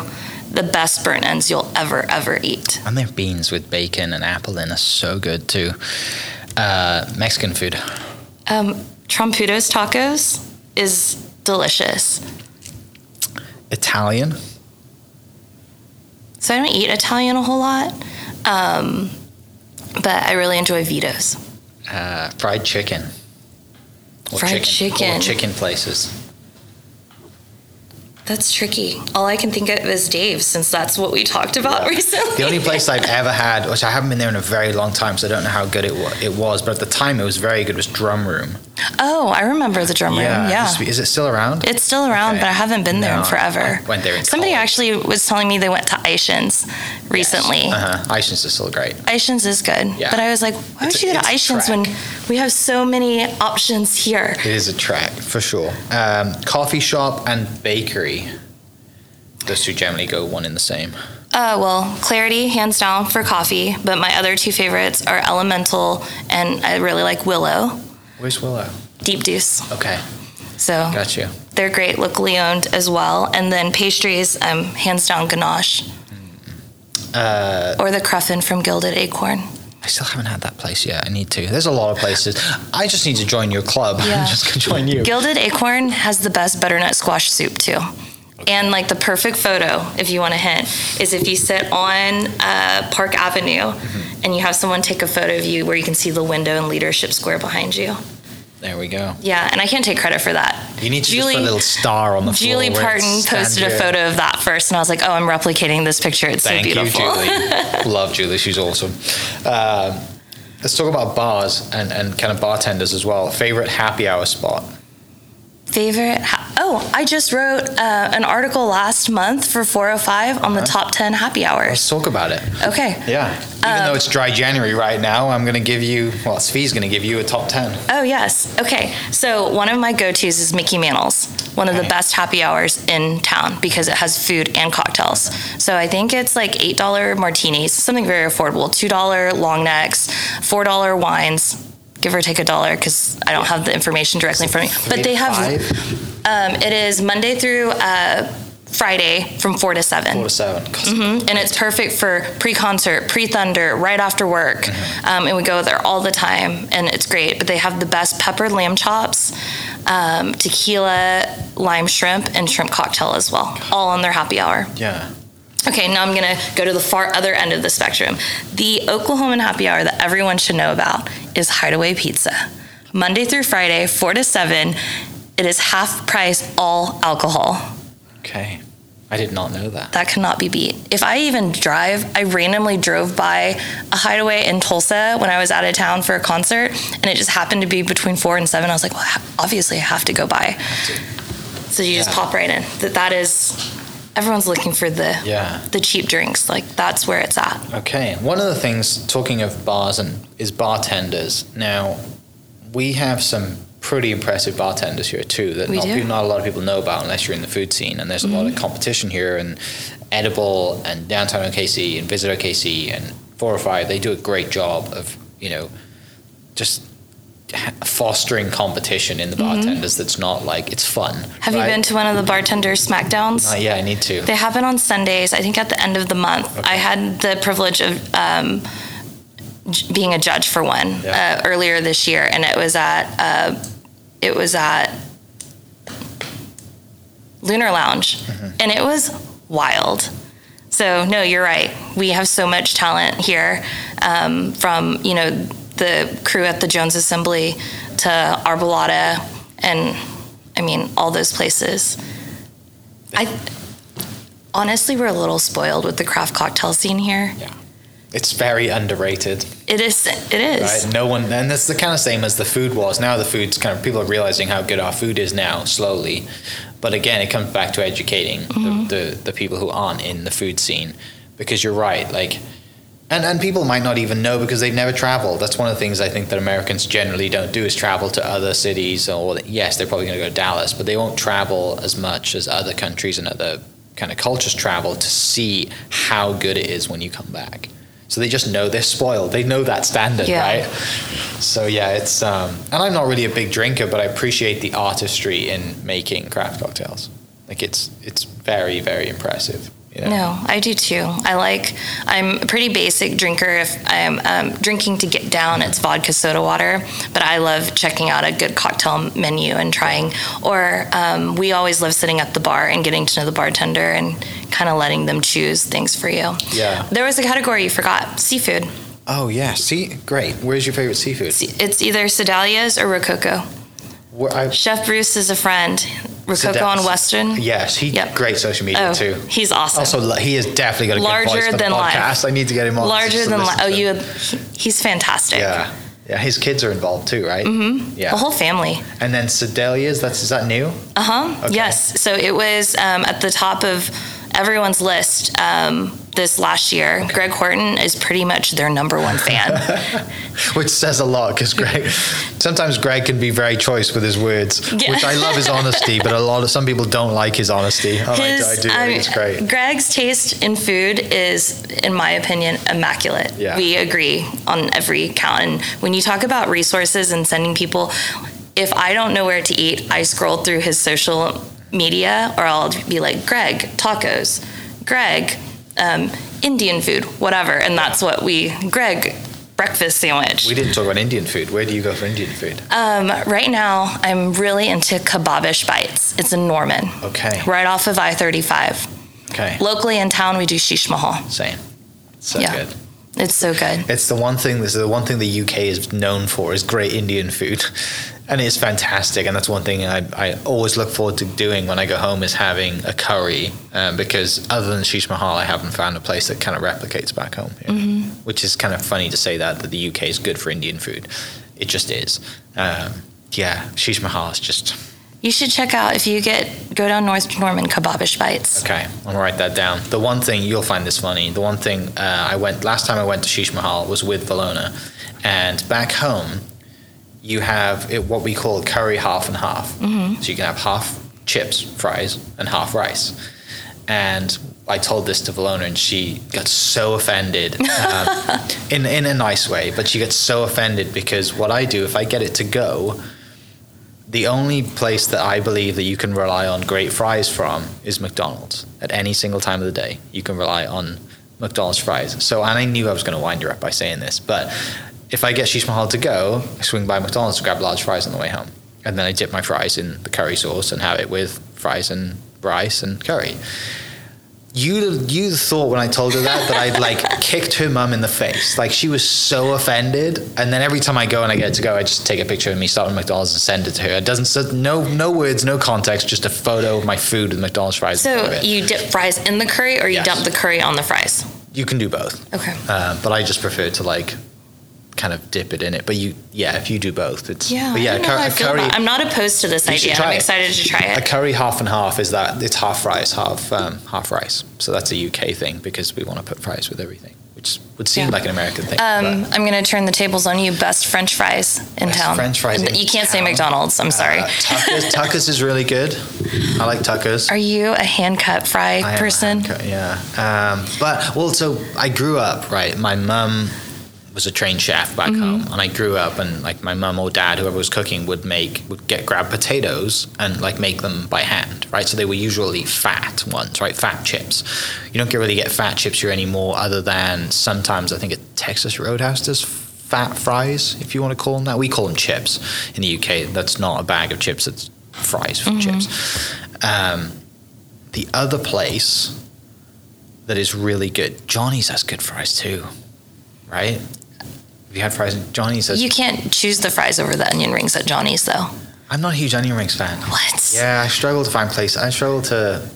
the best burnt ends you'll ever ever eat. And their beans with bacon and apple in are so good too. Uh, Mexican food. Um, Trompudos tacos is delicious. Italian. So I don't eat Italian a whole lot, um, but I really enjoy Vito's. Uh, fried chicken. Or Fried Or chicken. chicken places. That's tricky. All I can think of is Dave's, since that's what we talked about recently. The only place I've ever had, which I haven't been there in a very long time, so I don't know how good it, wa- it was, but at the time it was very good, was Drum Room. Oh, I remember the drum room. Yeah. used to be- Is it still around? It's still around, Okay. but I haven't been there in forever. I went there in Somebody college. actually was telling me they went to Eischen's recently. Uh-huh. Eischen's is still great. Eischen's is good. Yeah. But I was like, why It's would a- you go to it's a Eischen's when we have so many options here? It is a track, for sure. Um, coffee shop and bakery. Those two generally go one in the same. Uh, well, Clarity, hands down for coffee, but my other two favorites are Elemental and I really like Willow, Where's Willow? Deep Deuce. Okay, So got you. they're great, locally owned as well. And then pastries, um, hands down Ganache Uh, or the Cruffin from Gilded Acorn. I still haven't had that place yet. I need to. There's a lot of places. I just need to join your club. Yeah. I'm just gonna join you. Gilded Acorn has the best butternut squash soup too. And like the perfect photo, if you want a hint, is if you sit on uh, Park Avenue Mm-hmm. and you have someone take a photo of you where you can see the window and leadership square behind you. There we go. Yeah, and I can't take credit for that. You need to Julie- just put a little star on the floor. Julie Parton posted a photo of that first, and I was like, "Oh, I'm replicating this picture. It's Thank so you. Julie. Love Julie. She's awesome. Um, let's talk about bars and, and kind of bartenders as well. Favorite happy hour spot? Favorite? Ha- oh, I just wrote uh, an article last month for 405 on the top 10 happy hours. Let's talk about it. Okay. Yeah. Even though it's dry January right now, I'm going to give you, well, Phi's going to give you a top 10. Oh, yes. Okay. So, one of my go tos is Mickey Mantle's, one of the best happy hours in town because it has food and cocktails. So, I think it's like $8 martinis, something very affordable, $2 long necks, $4 wines. Give or take a dollar because I don't have the information directly in front of me. But they have, um, it is Monday through uh, Friday from 4 to 7. four to 7 Mhm. And it's perfect for pre-concert, pre-thunder, right after work, um, and we go there all the time, and it's great. But they have the best peppered lamb chops, um, tequila, lime shrimp, and shrimp cocktail as well, all on their happy hour. Yeah. Okay, now I'm gonna go to the far other end of the spectrum. The Oklahoman happy hour that everyone should know about is Hideaway Pizza. Monday through Friday, 4 to 7. It is half price, all alcohol. Okay. I did not know that. that cannot be beat. If I even drive, I randomly drove by a hideaway in Tulsa when I was out of town for a concert, and it just happened to be between four and seven. I was like, well, obviously I have to go by. So you just pop right in. That that is, everyone's looking for the Yeah. the cheap drinks. Like that's where it's at. Okay. One of the things, talking of bars and is bartenders. Now, we have some pretty impressive bartenders here too that not, not a lot of people know about unless you're in the food scene. And there's a lot of mm-hmm. competition here. And Edible and Downtown OKC and Visit OKC and Four or Five, they do a great job of you know just fostering competition in the bartenders. That's not like it's fun. Have you been to one of the bartender smackdowns? Uh, yeah, I need to. They happen on Sundays, I think at the end of the month. I had the privilege of um, j- being a judge for one Yeah. uh, earlier this year, and it was at uh, it was at Lunar Lounge, Mm-hmm. and it was wild. So no, you're right. We have so much talent here, um, from you know the crew at the Jones Assembly to Arbolada, and I mean all those places. I honestly we're a little spoiled with the craft cocktail scene here. Yeah. It's very underrated. It is. It is. Right? No one, and that's the kind of same as the food was. Now the food's kind of people are realizing how good our food is now, slowly. But again, it comes back to educating Mm-hmm. the, the the people who aren't in the food scene, because you're right. Like And, and people might not even know because they've never traveled. That's one of the things I think that Americans generally don't do is travel to other cities. Or yes, they're probably going to go to Dallas, but they won't travel as much as other countries and other kind of cultures travel to see how good it is when you come back. So they just know they're spoiled. They know that standard, Yeah. right? So yeah, it's um, and I'm not really a big drinker, but I appreciate the artistry in making craft cocktails. Like it's it's very very impressive. Know? No, I do too. I like. I'm a pretty basic drinker. If I'm um, drinking to get down, it's vodka soda water. But I love checking out a good cocktail menu and trying. Or um, we always love sitting at the bar and getting to know the bartender and kind of letting them choose things for you. Yeah. There was a category you forgot: seafood. Oh yeah. See, great. Where's your favorite seafood? It's either Sedalia's or Rococo. Where I, Chef Bruce is a friend. Rococo on Western. yes, he Yep. great social media Oh, too. he's awesome. Also, he is definitely got a Larger good voice for the than life. podcast. I need to get him on. Larger than life. Oh, you. him. He's fantastic. Yeah, yeah. His kids are involved too, right? Mm-hmm. Yeah. The whole family. and then Sedalia's. That's is that new? Uh huh. Okay. Yes. So it was um, at the top of everyone's list um, this last year. Greg Horton is pretty much their number one fan. Which says a lot because Greg, sometimes Greg can be very choice with his words, Yeah. which I love his honesty, but a lot of some people don't like his honesty. I, I do. I think it's great. Greg's taste in food is, in my opinion, immaculate. Yeah. We agree on every count. And when you talk about resources and sending people, if I don't know where to eat, I scroll through his social media or I'll be like, Greg, tacos, Greg, um, Indian food, whatever. And that's what we, Greg, breakfast sandwich. We didn't talk about Indian food. Where do you go for Indian food? Um, right now, I'm really into kebabish bites. It's in Norman, Okay. right off of I 35. Okay. Locally in town, we do shish mahal. Same. So Yeah. good. It's so good. It's the one thing. This is the one thing the UK is known for is great Indian food, and it's fantastic. And that's one thing I, I always look forward to doing when I go home is having a curry, um, because other than Shish Mahal, I haven't found a place that kind of replicates back home. here. Which is kind of funny to say that that the UK is good for Indian food. It just is. Um, yeah, Shish Mahal is just You should check out if you get go down North Norman kebabish bites. Okay, I'm gonna write that down. The one thing you'll find this funny. The one thing uh, I went last time I went to Shish Mahal was with Valona, and back home, you have it, what we call curry half and half. Mm-hmm. So you can have half chips, fries, and half rice. And I told this to Valona, and she got so offended, um, in in a nice way. But she gets so offended because what I do if I get it to go, the only place that I believe that you can rely on great fries from is McDonald's. At any single time of the day, you can rely on McDonald's fries. So, and I knew I was going to wind her up by saying this, but if I get Shish Mahal to go, I swing by McDonald's to grab large fries on the way home. And then I dip my fries in the curry sauce and have it with fries and rice and curry. You you thought when I told her that that I'd like kicked her mum in the face. Like she was so offended. And then every time I go and I get to go, I just take a picture of me starting McDonald's and send it to her. It doesn't no no words, no context, just a photo of my food with McDonald's fries. So you dip fries in the curry, or you Yes. dump the curry on the fries. you can do both. Okay. Uh, but I just prefer to like kind of dip it in it. But you yeah, if you do both, it's Yeah. Yeah, don't know cur- how I a curry I'm not opposed to this idea. I'm it. excited to try it. a curry half and half is that it's half rice, half um, half rice. So that's a UK thing because we want to put fries with everything, which would seem Yeah. like an American thing. Um, I'm going to turn the tables on you. Best French fries in Best town. French fries in You can't say? McDonald's. I'm sorry. Uh, Tuckers, Tuckers is really good. I like Tuckers. Are you a hand cut fry I person? hacker, yeah. Um, but well, so I grew up right. My mum was a trained chef back Mm-hmm. home, and I grew up, and like my mum or dad, whoever was cooking, would make would get grab potatoes and like make them by hand, right? So they were usually fat ones, right? Fat chips. You don't get really get fat chips here anymore, other than sometimes I think at Texas Roadhouse does fat fries, if you want to call them that. We call them chips in the UK. That's not a bag of chips. It's fries for chips. Um, the other place that is really good, Johnnie's has good fries too, right? Have you had fries? in Johnnie's has. You can't choose the fries over the onion rings at Johnnie's, though. I'm not a huge onion rings fan. What? Yeah, I struggle to find places. I struggle to.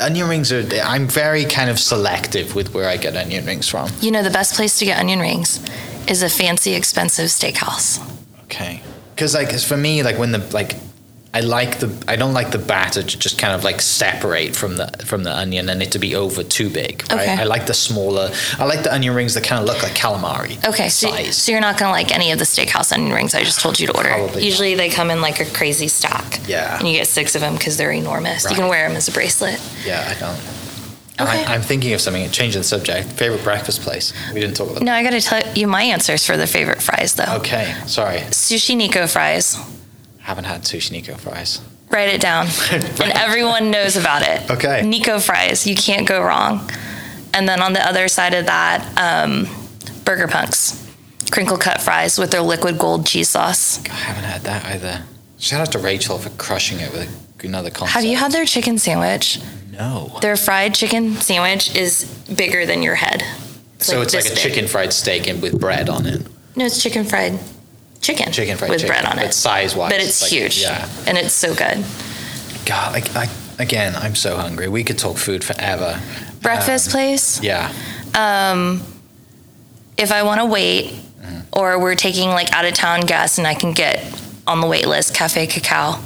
Onion rings are. I'm very kind of selective with where I get onion rings from. You know, the best place to get onion rings is a fancy, expensive steakhouse. Okay. Because like for me, like when the like I like the I don't like the batter to just kind of like separate from the from the onion and it to be over too big. Right? Okay. I like the smaller. I like the onion rings that kind of look like calamari. Okay, so, size. so you're not gonna like any of the steakhouse onion rings I just told you to order. Probably Usually they come in like a crazy stack. Yeah. And you get six of them because they're enormous. You can wear them as a bracelet. yeah, I don't. Okay. I, I'm thinking of something. Changing the subject. Favorite breakfast place. We didn't talk about. Now I gotta tell you my answers for the favorite fries though. Okay, sorry. Sushi Nico fries. Haven't had sushi Nico fries. Write it down. And everyone knows about it. Okay. Nico fries. You can't go wrong. And then on the other side of that, um, Burger Punks. Crinkle cut fries with their liquid gold cheese sauce. I haven't had that either. Shout out to Rachel for crushing it with another concept. Have you had their chicken sandwich? No. Their fried chicken sandwich is bigger than your head. so it's like a big. chicken fried steak and with bread on it. No, it's chicken fried chicken. Chicken fried with chicken, bread on but it. size-wise, But it's like- huge. yeah. And it's so good. God, like, I, again, I'm so hungry. We could talk food forever. Breakfast Um, place. Yeah. Um, if I want to wait, Mm-hmm. or we're taking like out of town guests and I can get on the wait list, Cafe Kacao.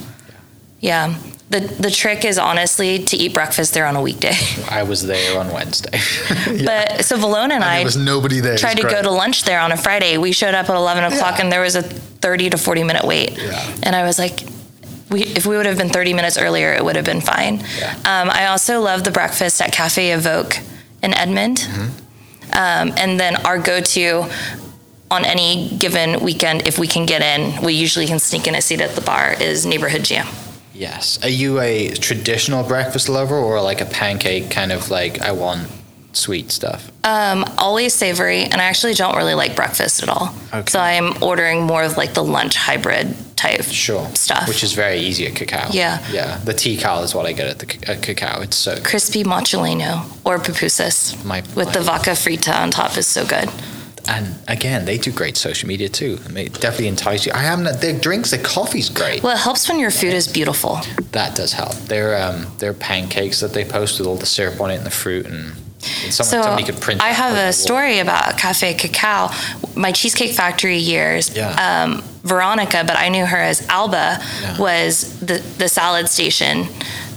Yeah. The, the trick is honestly to eat breakfast there on a weekday. I was there on Wednesday. But so Valona and I there was nobody there. It tried was to go to lunch there on a Friday. We showed up at 11 o'clock Yeah. and there was a 30 to 40 minute wait. Yeah. And I was like, we, if we would have been 30 minutes earlier, it would have been fine. Yeah. Um, I also love the breakfast at Cafe Evoke in Edmond. Mm-hmm. Um, and then our go to on any given weekend, if we can get in, we usually can sneak in a seat at the bar, is Neighborhood Jam. Yes. Are you a traditional breakfast lover or like a pancake kind of like I want sweet stuff? Um, always savory, and I actually don't really like breakfast at all. Okay. So I'm ordering more of like the lunch hybrid type Sure. stuff. Which is very easy at Kacao. Yeah. Yeah. The tea cal is what I get at the at Kacao. It's so good. crispy mozzarella or pupusas My- with the my- vaca frita on top is so good. And again, they do great social media too. I mean, it definitely entice you. I haven't. Their drinks, their coffee's great. Well, it helps when your food is beautiful. That does help. Their um, their pancakes that they post with all the syrup on it and the fruit and, and someone, So somebody could print. I have a story about Cafe Kacao. My Cheesecake Factory years, Yeah. um, Veronica, but I knew her as Alba, Yeah. was the, the salad station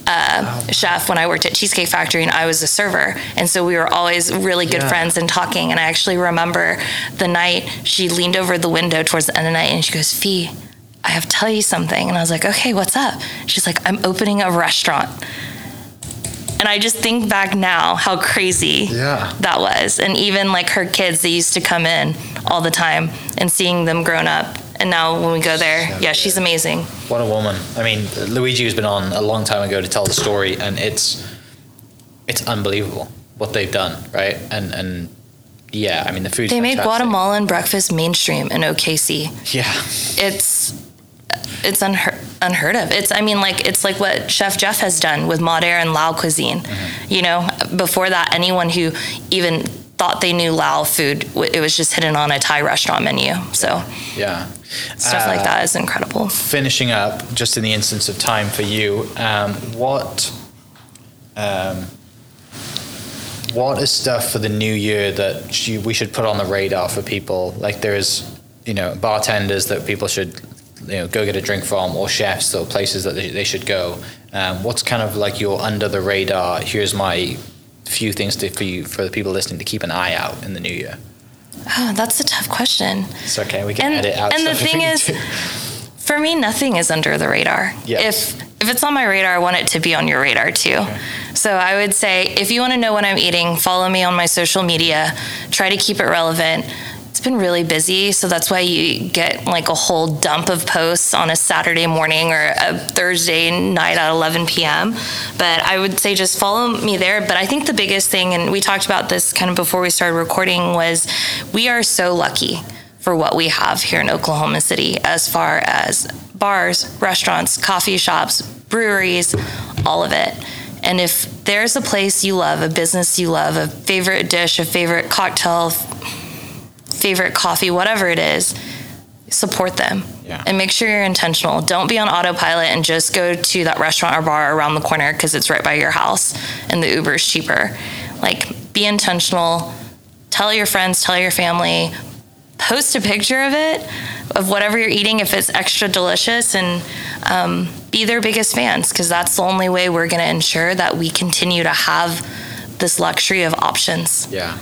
uh, chef when I worked at Cheesecake Factory and I was a server. And so we were always really good Yeah. friends and talking. And I actually remember the night she leaned over the window towards the end of the night and she goes, Phi, I have to tell you something. And I was like, okay, what's up? She's like, I'm opening a restaurant. And I just think back now how crazy Yeah. that was. And even like her kids, they used to come in all the time and seeing them grown up. And now when we go there, So yeah, she's amazing. What a woman! I mean, Luigi has been on a long time ago to tell the story, and it's it's unbelievable what they've done, right? And and yeah, I mean the food. They made Guatemalan breakfast mainstream in OKC. Yeah, It's it's unheard, unheard of. It's I mean like it's like what Chef Jeff has done with Modern and Lao cuisine. Mm-hmm. You know, before that, anyone who even thought they knew Lao food, it was just hidden on a Thai restaurant menu. So yeah. stuff like Uh, that is incredible. finishing up, just in the instance of time for you, um, what um, what is stuff for the new year that you, we should put on the radar for people? Like there's, you know, bartenders that people should, you know, go get a drink from, or chefs, or places that they, they should go. Um, what's kind of like your under the radar? Here's my few things to, for you for the people listening to keep an eye out in the new year. Oh, that's a tough question. It's okay. We can And- edit out. and the thing is-. For me, nothing is under the radar. Yes. If if it's on my radar, I want it to be on your radar too. So I would say if you want to know what I'm eating, follow me on my social media. Try to keep it relevant. Been really busy, so that's why you get like a whole dump of posts on a Saturday morning or a Thursday night at 11 p.m. But I would say just follow me there. But I think the biggest thing, and we talked about this kind of before we started recording, was we are so lucky for what we have here in Oklahoma City as far as bars, restaurants, coffee shops, breweries, all of it. And if there's a place you love, a business you love, a favorite dish, a favorite cocktail, favorite coffee, whatever it is, support them. Yeah. And make sure you're intentional. Don't be on autopilot and just go to that restaurant or bar around the corner because it's right by your house and the Uber is cheaper. Like, be intentional. Tell your friends, tell your family, post a picture of it, of whatever you're eating, if it's extra delicious, and um, be their biggest fans because that's the only way we're going to ensure that we continue to have this luxury of options. Yeah.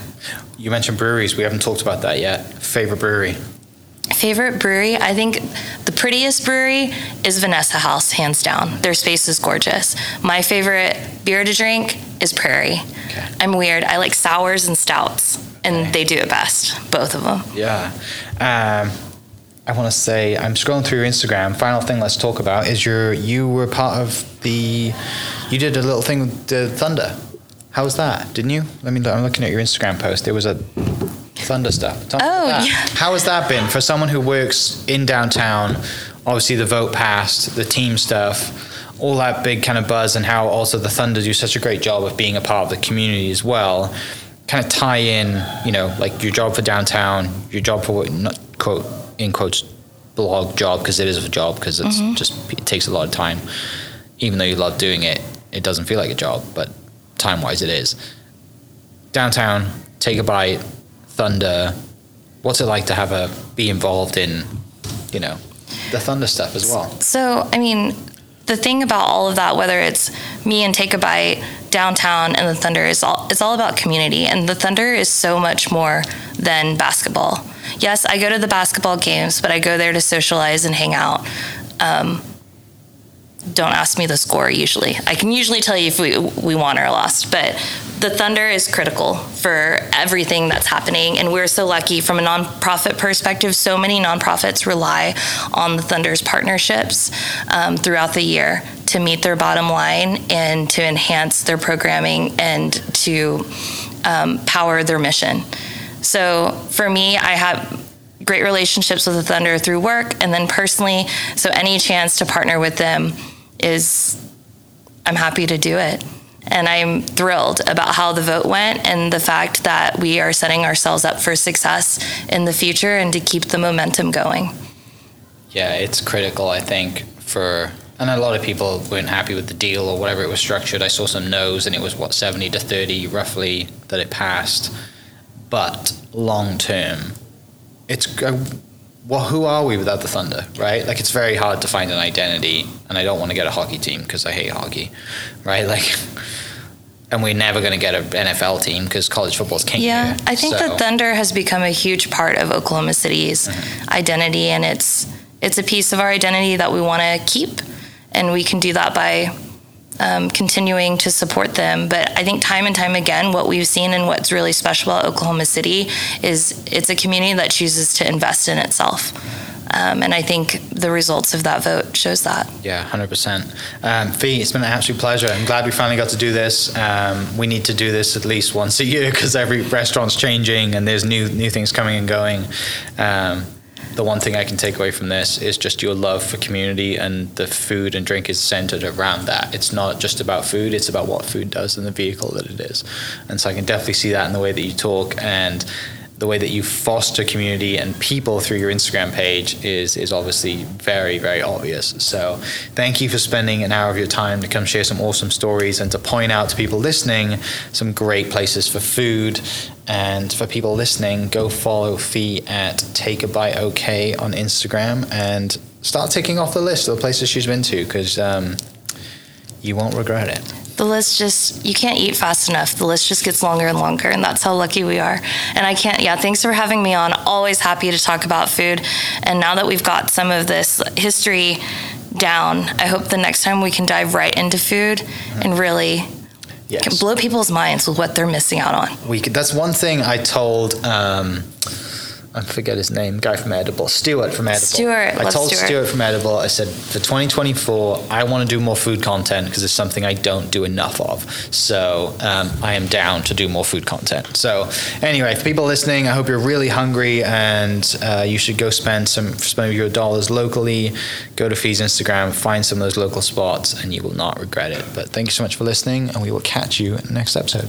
You mentioned breweries. We haven't talked about that yet. Favorite brewery? Favorite brewery? I think the prettiest brewery is Vanessa House, hands down. Their space is gorgeous. My favorite beer to drink is Prairie. Okay. I'm weird. I like sours and stouts, and okay. they do it best, both of them. Yeah. Um, I want to say I'm scrolling through your Instagram. Final thing let's talk about is your you were part of the you did a little thing with the Thunder. How was that? Didn't you? I mean, I'm looking at your Instagram post. There was a Thunder stuff. Tell oh, yeah. How has that been for someone who works in downtown? Obviously, the vote passed, the team stuff, all that big kind of buzz, and how also the Thunder do such a great job of being a part of the community as well. Kind of tie in, you know, like your job for downtown, your job for not quote in quotes blog job because it is a job because it's mm-hmm. just it takes a lot of time. Even though you love doing it, it doesn't feel like a job, but time wise, it is. Downtown, take a bite Thunder. What's it like to have a be involved in, you know, the Thunder stuff as well? So, I mean, the thing about all of that, whether it's me and Take a Bite, downtown, and the Thunder, is all it's all about community. And the Thunder is so much more than basketball. Yes, I go to the basketball games, but I go there to socialize and hang out. Um, don't ask me the score usually. I can usually tell you if we, we won or lost, but the Thunder is critical for everything that's happening. And we're so lucky from a nonprofit perspective. So many nonprofits rely on the Thunder's partnerships um, throughout the year to meet their bottom line and to enhance their programming and to um, power their mission. So for me, I have great relationships with the Thunder through work and then personally. So any chance to partner with them is I'm happy to do it. And I'm thrilled about how the vote went and the fact that we are setting ourselves up for success in the future and to keep the momentum going. Yeah, it's critical, I think, for and a lot of people weren't happy with the deal or whatever it was structured. I saw some no's, and it was what seventy to thirty roughly that it passed. But long term, it's uh, well, who are we without the Thunder, right? Like, it's very hard to find an identity, and I don't want to get a hockey team because I hate hockey, right? Like, and we're never going to get an NFL team because college football's king. Yeah, I think so. the Thunder has become a huge part of Oklahoma City's mm-hmm. identity, and it's it's a piece of our identity that we want to keep, and we can do that by um, continuing to support them. But I think time and time again, what we've seen and what's really special about Oklahoma City is it's a community that chooses to invest in itself. Um, and I think the results of that vote shows that. Yeah, hundred um, percent. Phi, it's been an absolute pleasure. I'm glad we finally got to do this. Um, we need to do this at least once a year because every restaurant's changing and there's new new things coming and going. Um, the one thing I can take away from this is just your love for community and the food and drink is centered around that. It's not just about food, it's about what food does and the vehicle that it is. And so I can definitely see that in the way that you talk and the way that you foster community and people through your Instagram page is is obviously very very obvious. So thank you for spending an hour of your time to come share some awesome stories and to point out to people listening some great places for food and for people listening, go follow Phi at Take a Bite OK on Instagram and start ticking off the list of the places she's been to because um, you won't regret it. The list just, you can't eat fast enough. The list just gets longer and longer, and that's how lucky we are. And I can't, yeah, thanks for having me on. Always happy to talk about food. And now that we've got some of this history down, I hope the next time we can dive right into food and really yes. can blow people's minds with what they're missing out on. We could, that's one thing I told. Um, I forget his name, guy from Edible, Stuart from Edible. Stuart, I told Stuart. Stuart from Edible, I said, for 2024, I want to do more food content because it's something I don't do enough of. So um, I am down to do more food content. So anyway, for people listening, I hope you're really hungry and uh, you should go spend some spend your dollars locally. Go to Phi's Instagram, find some of those local spots, and you will not regret it. But thank you so much for listening, and we will catch you in the next episode.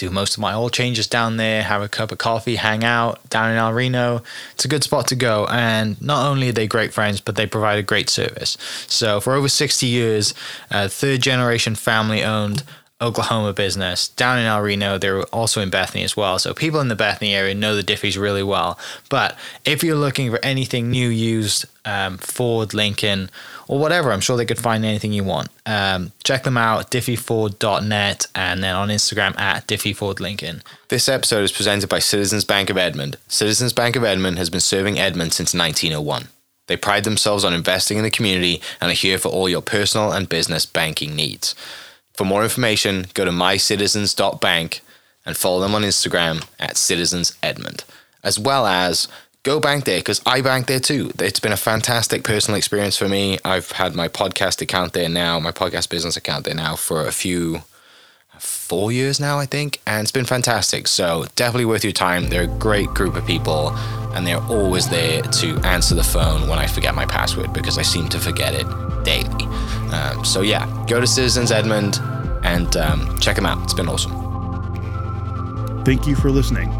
do most of my oil changes down there, have a cup of coffee, hang out down in El Reno. It's a good spot to go. And not only are they great friends, but they provide a great service. So for over 60 years, uh, third generation family owned Oklahoma business down in El Reno. They're also in Bethany as well. So people in the Bethany area know the Diffees really well. But if you're looking for anything new, used, um, Ford, Lincoln, or whatever, I'm sure they could find anything you want. Um, check them out, diffeeford.net, and then on Instagram at diffeefordlincoln. This episode is presented by Citizens Bank of Edmond. Citizens Bank of Edmond has been serving Edmond since 1901. They pride themselves on investing in the community and are here for all your personal and business banking needs. For more information, go to mycitizens.bank and follow them on Instagram at Citizens Edmond, as well as go bank there because I bank there too. It's been a fantastic personal experience for me. I've had my podcast account there now, my podcast business account there now for a few, four years now, I think, and it's been fantastic. So definitely worth your time. They're a great group of people, and they're always there to answer the phone when I forget my password because I seem to forget it daily. Um, so yeah, go to Citizens Edmond and um, check them out. It's been awesome. Thank you for listening.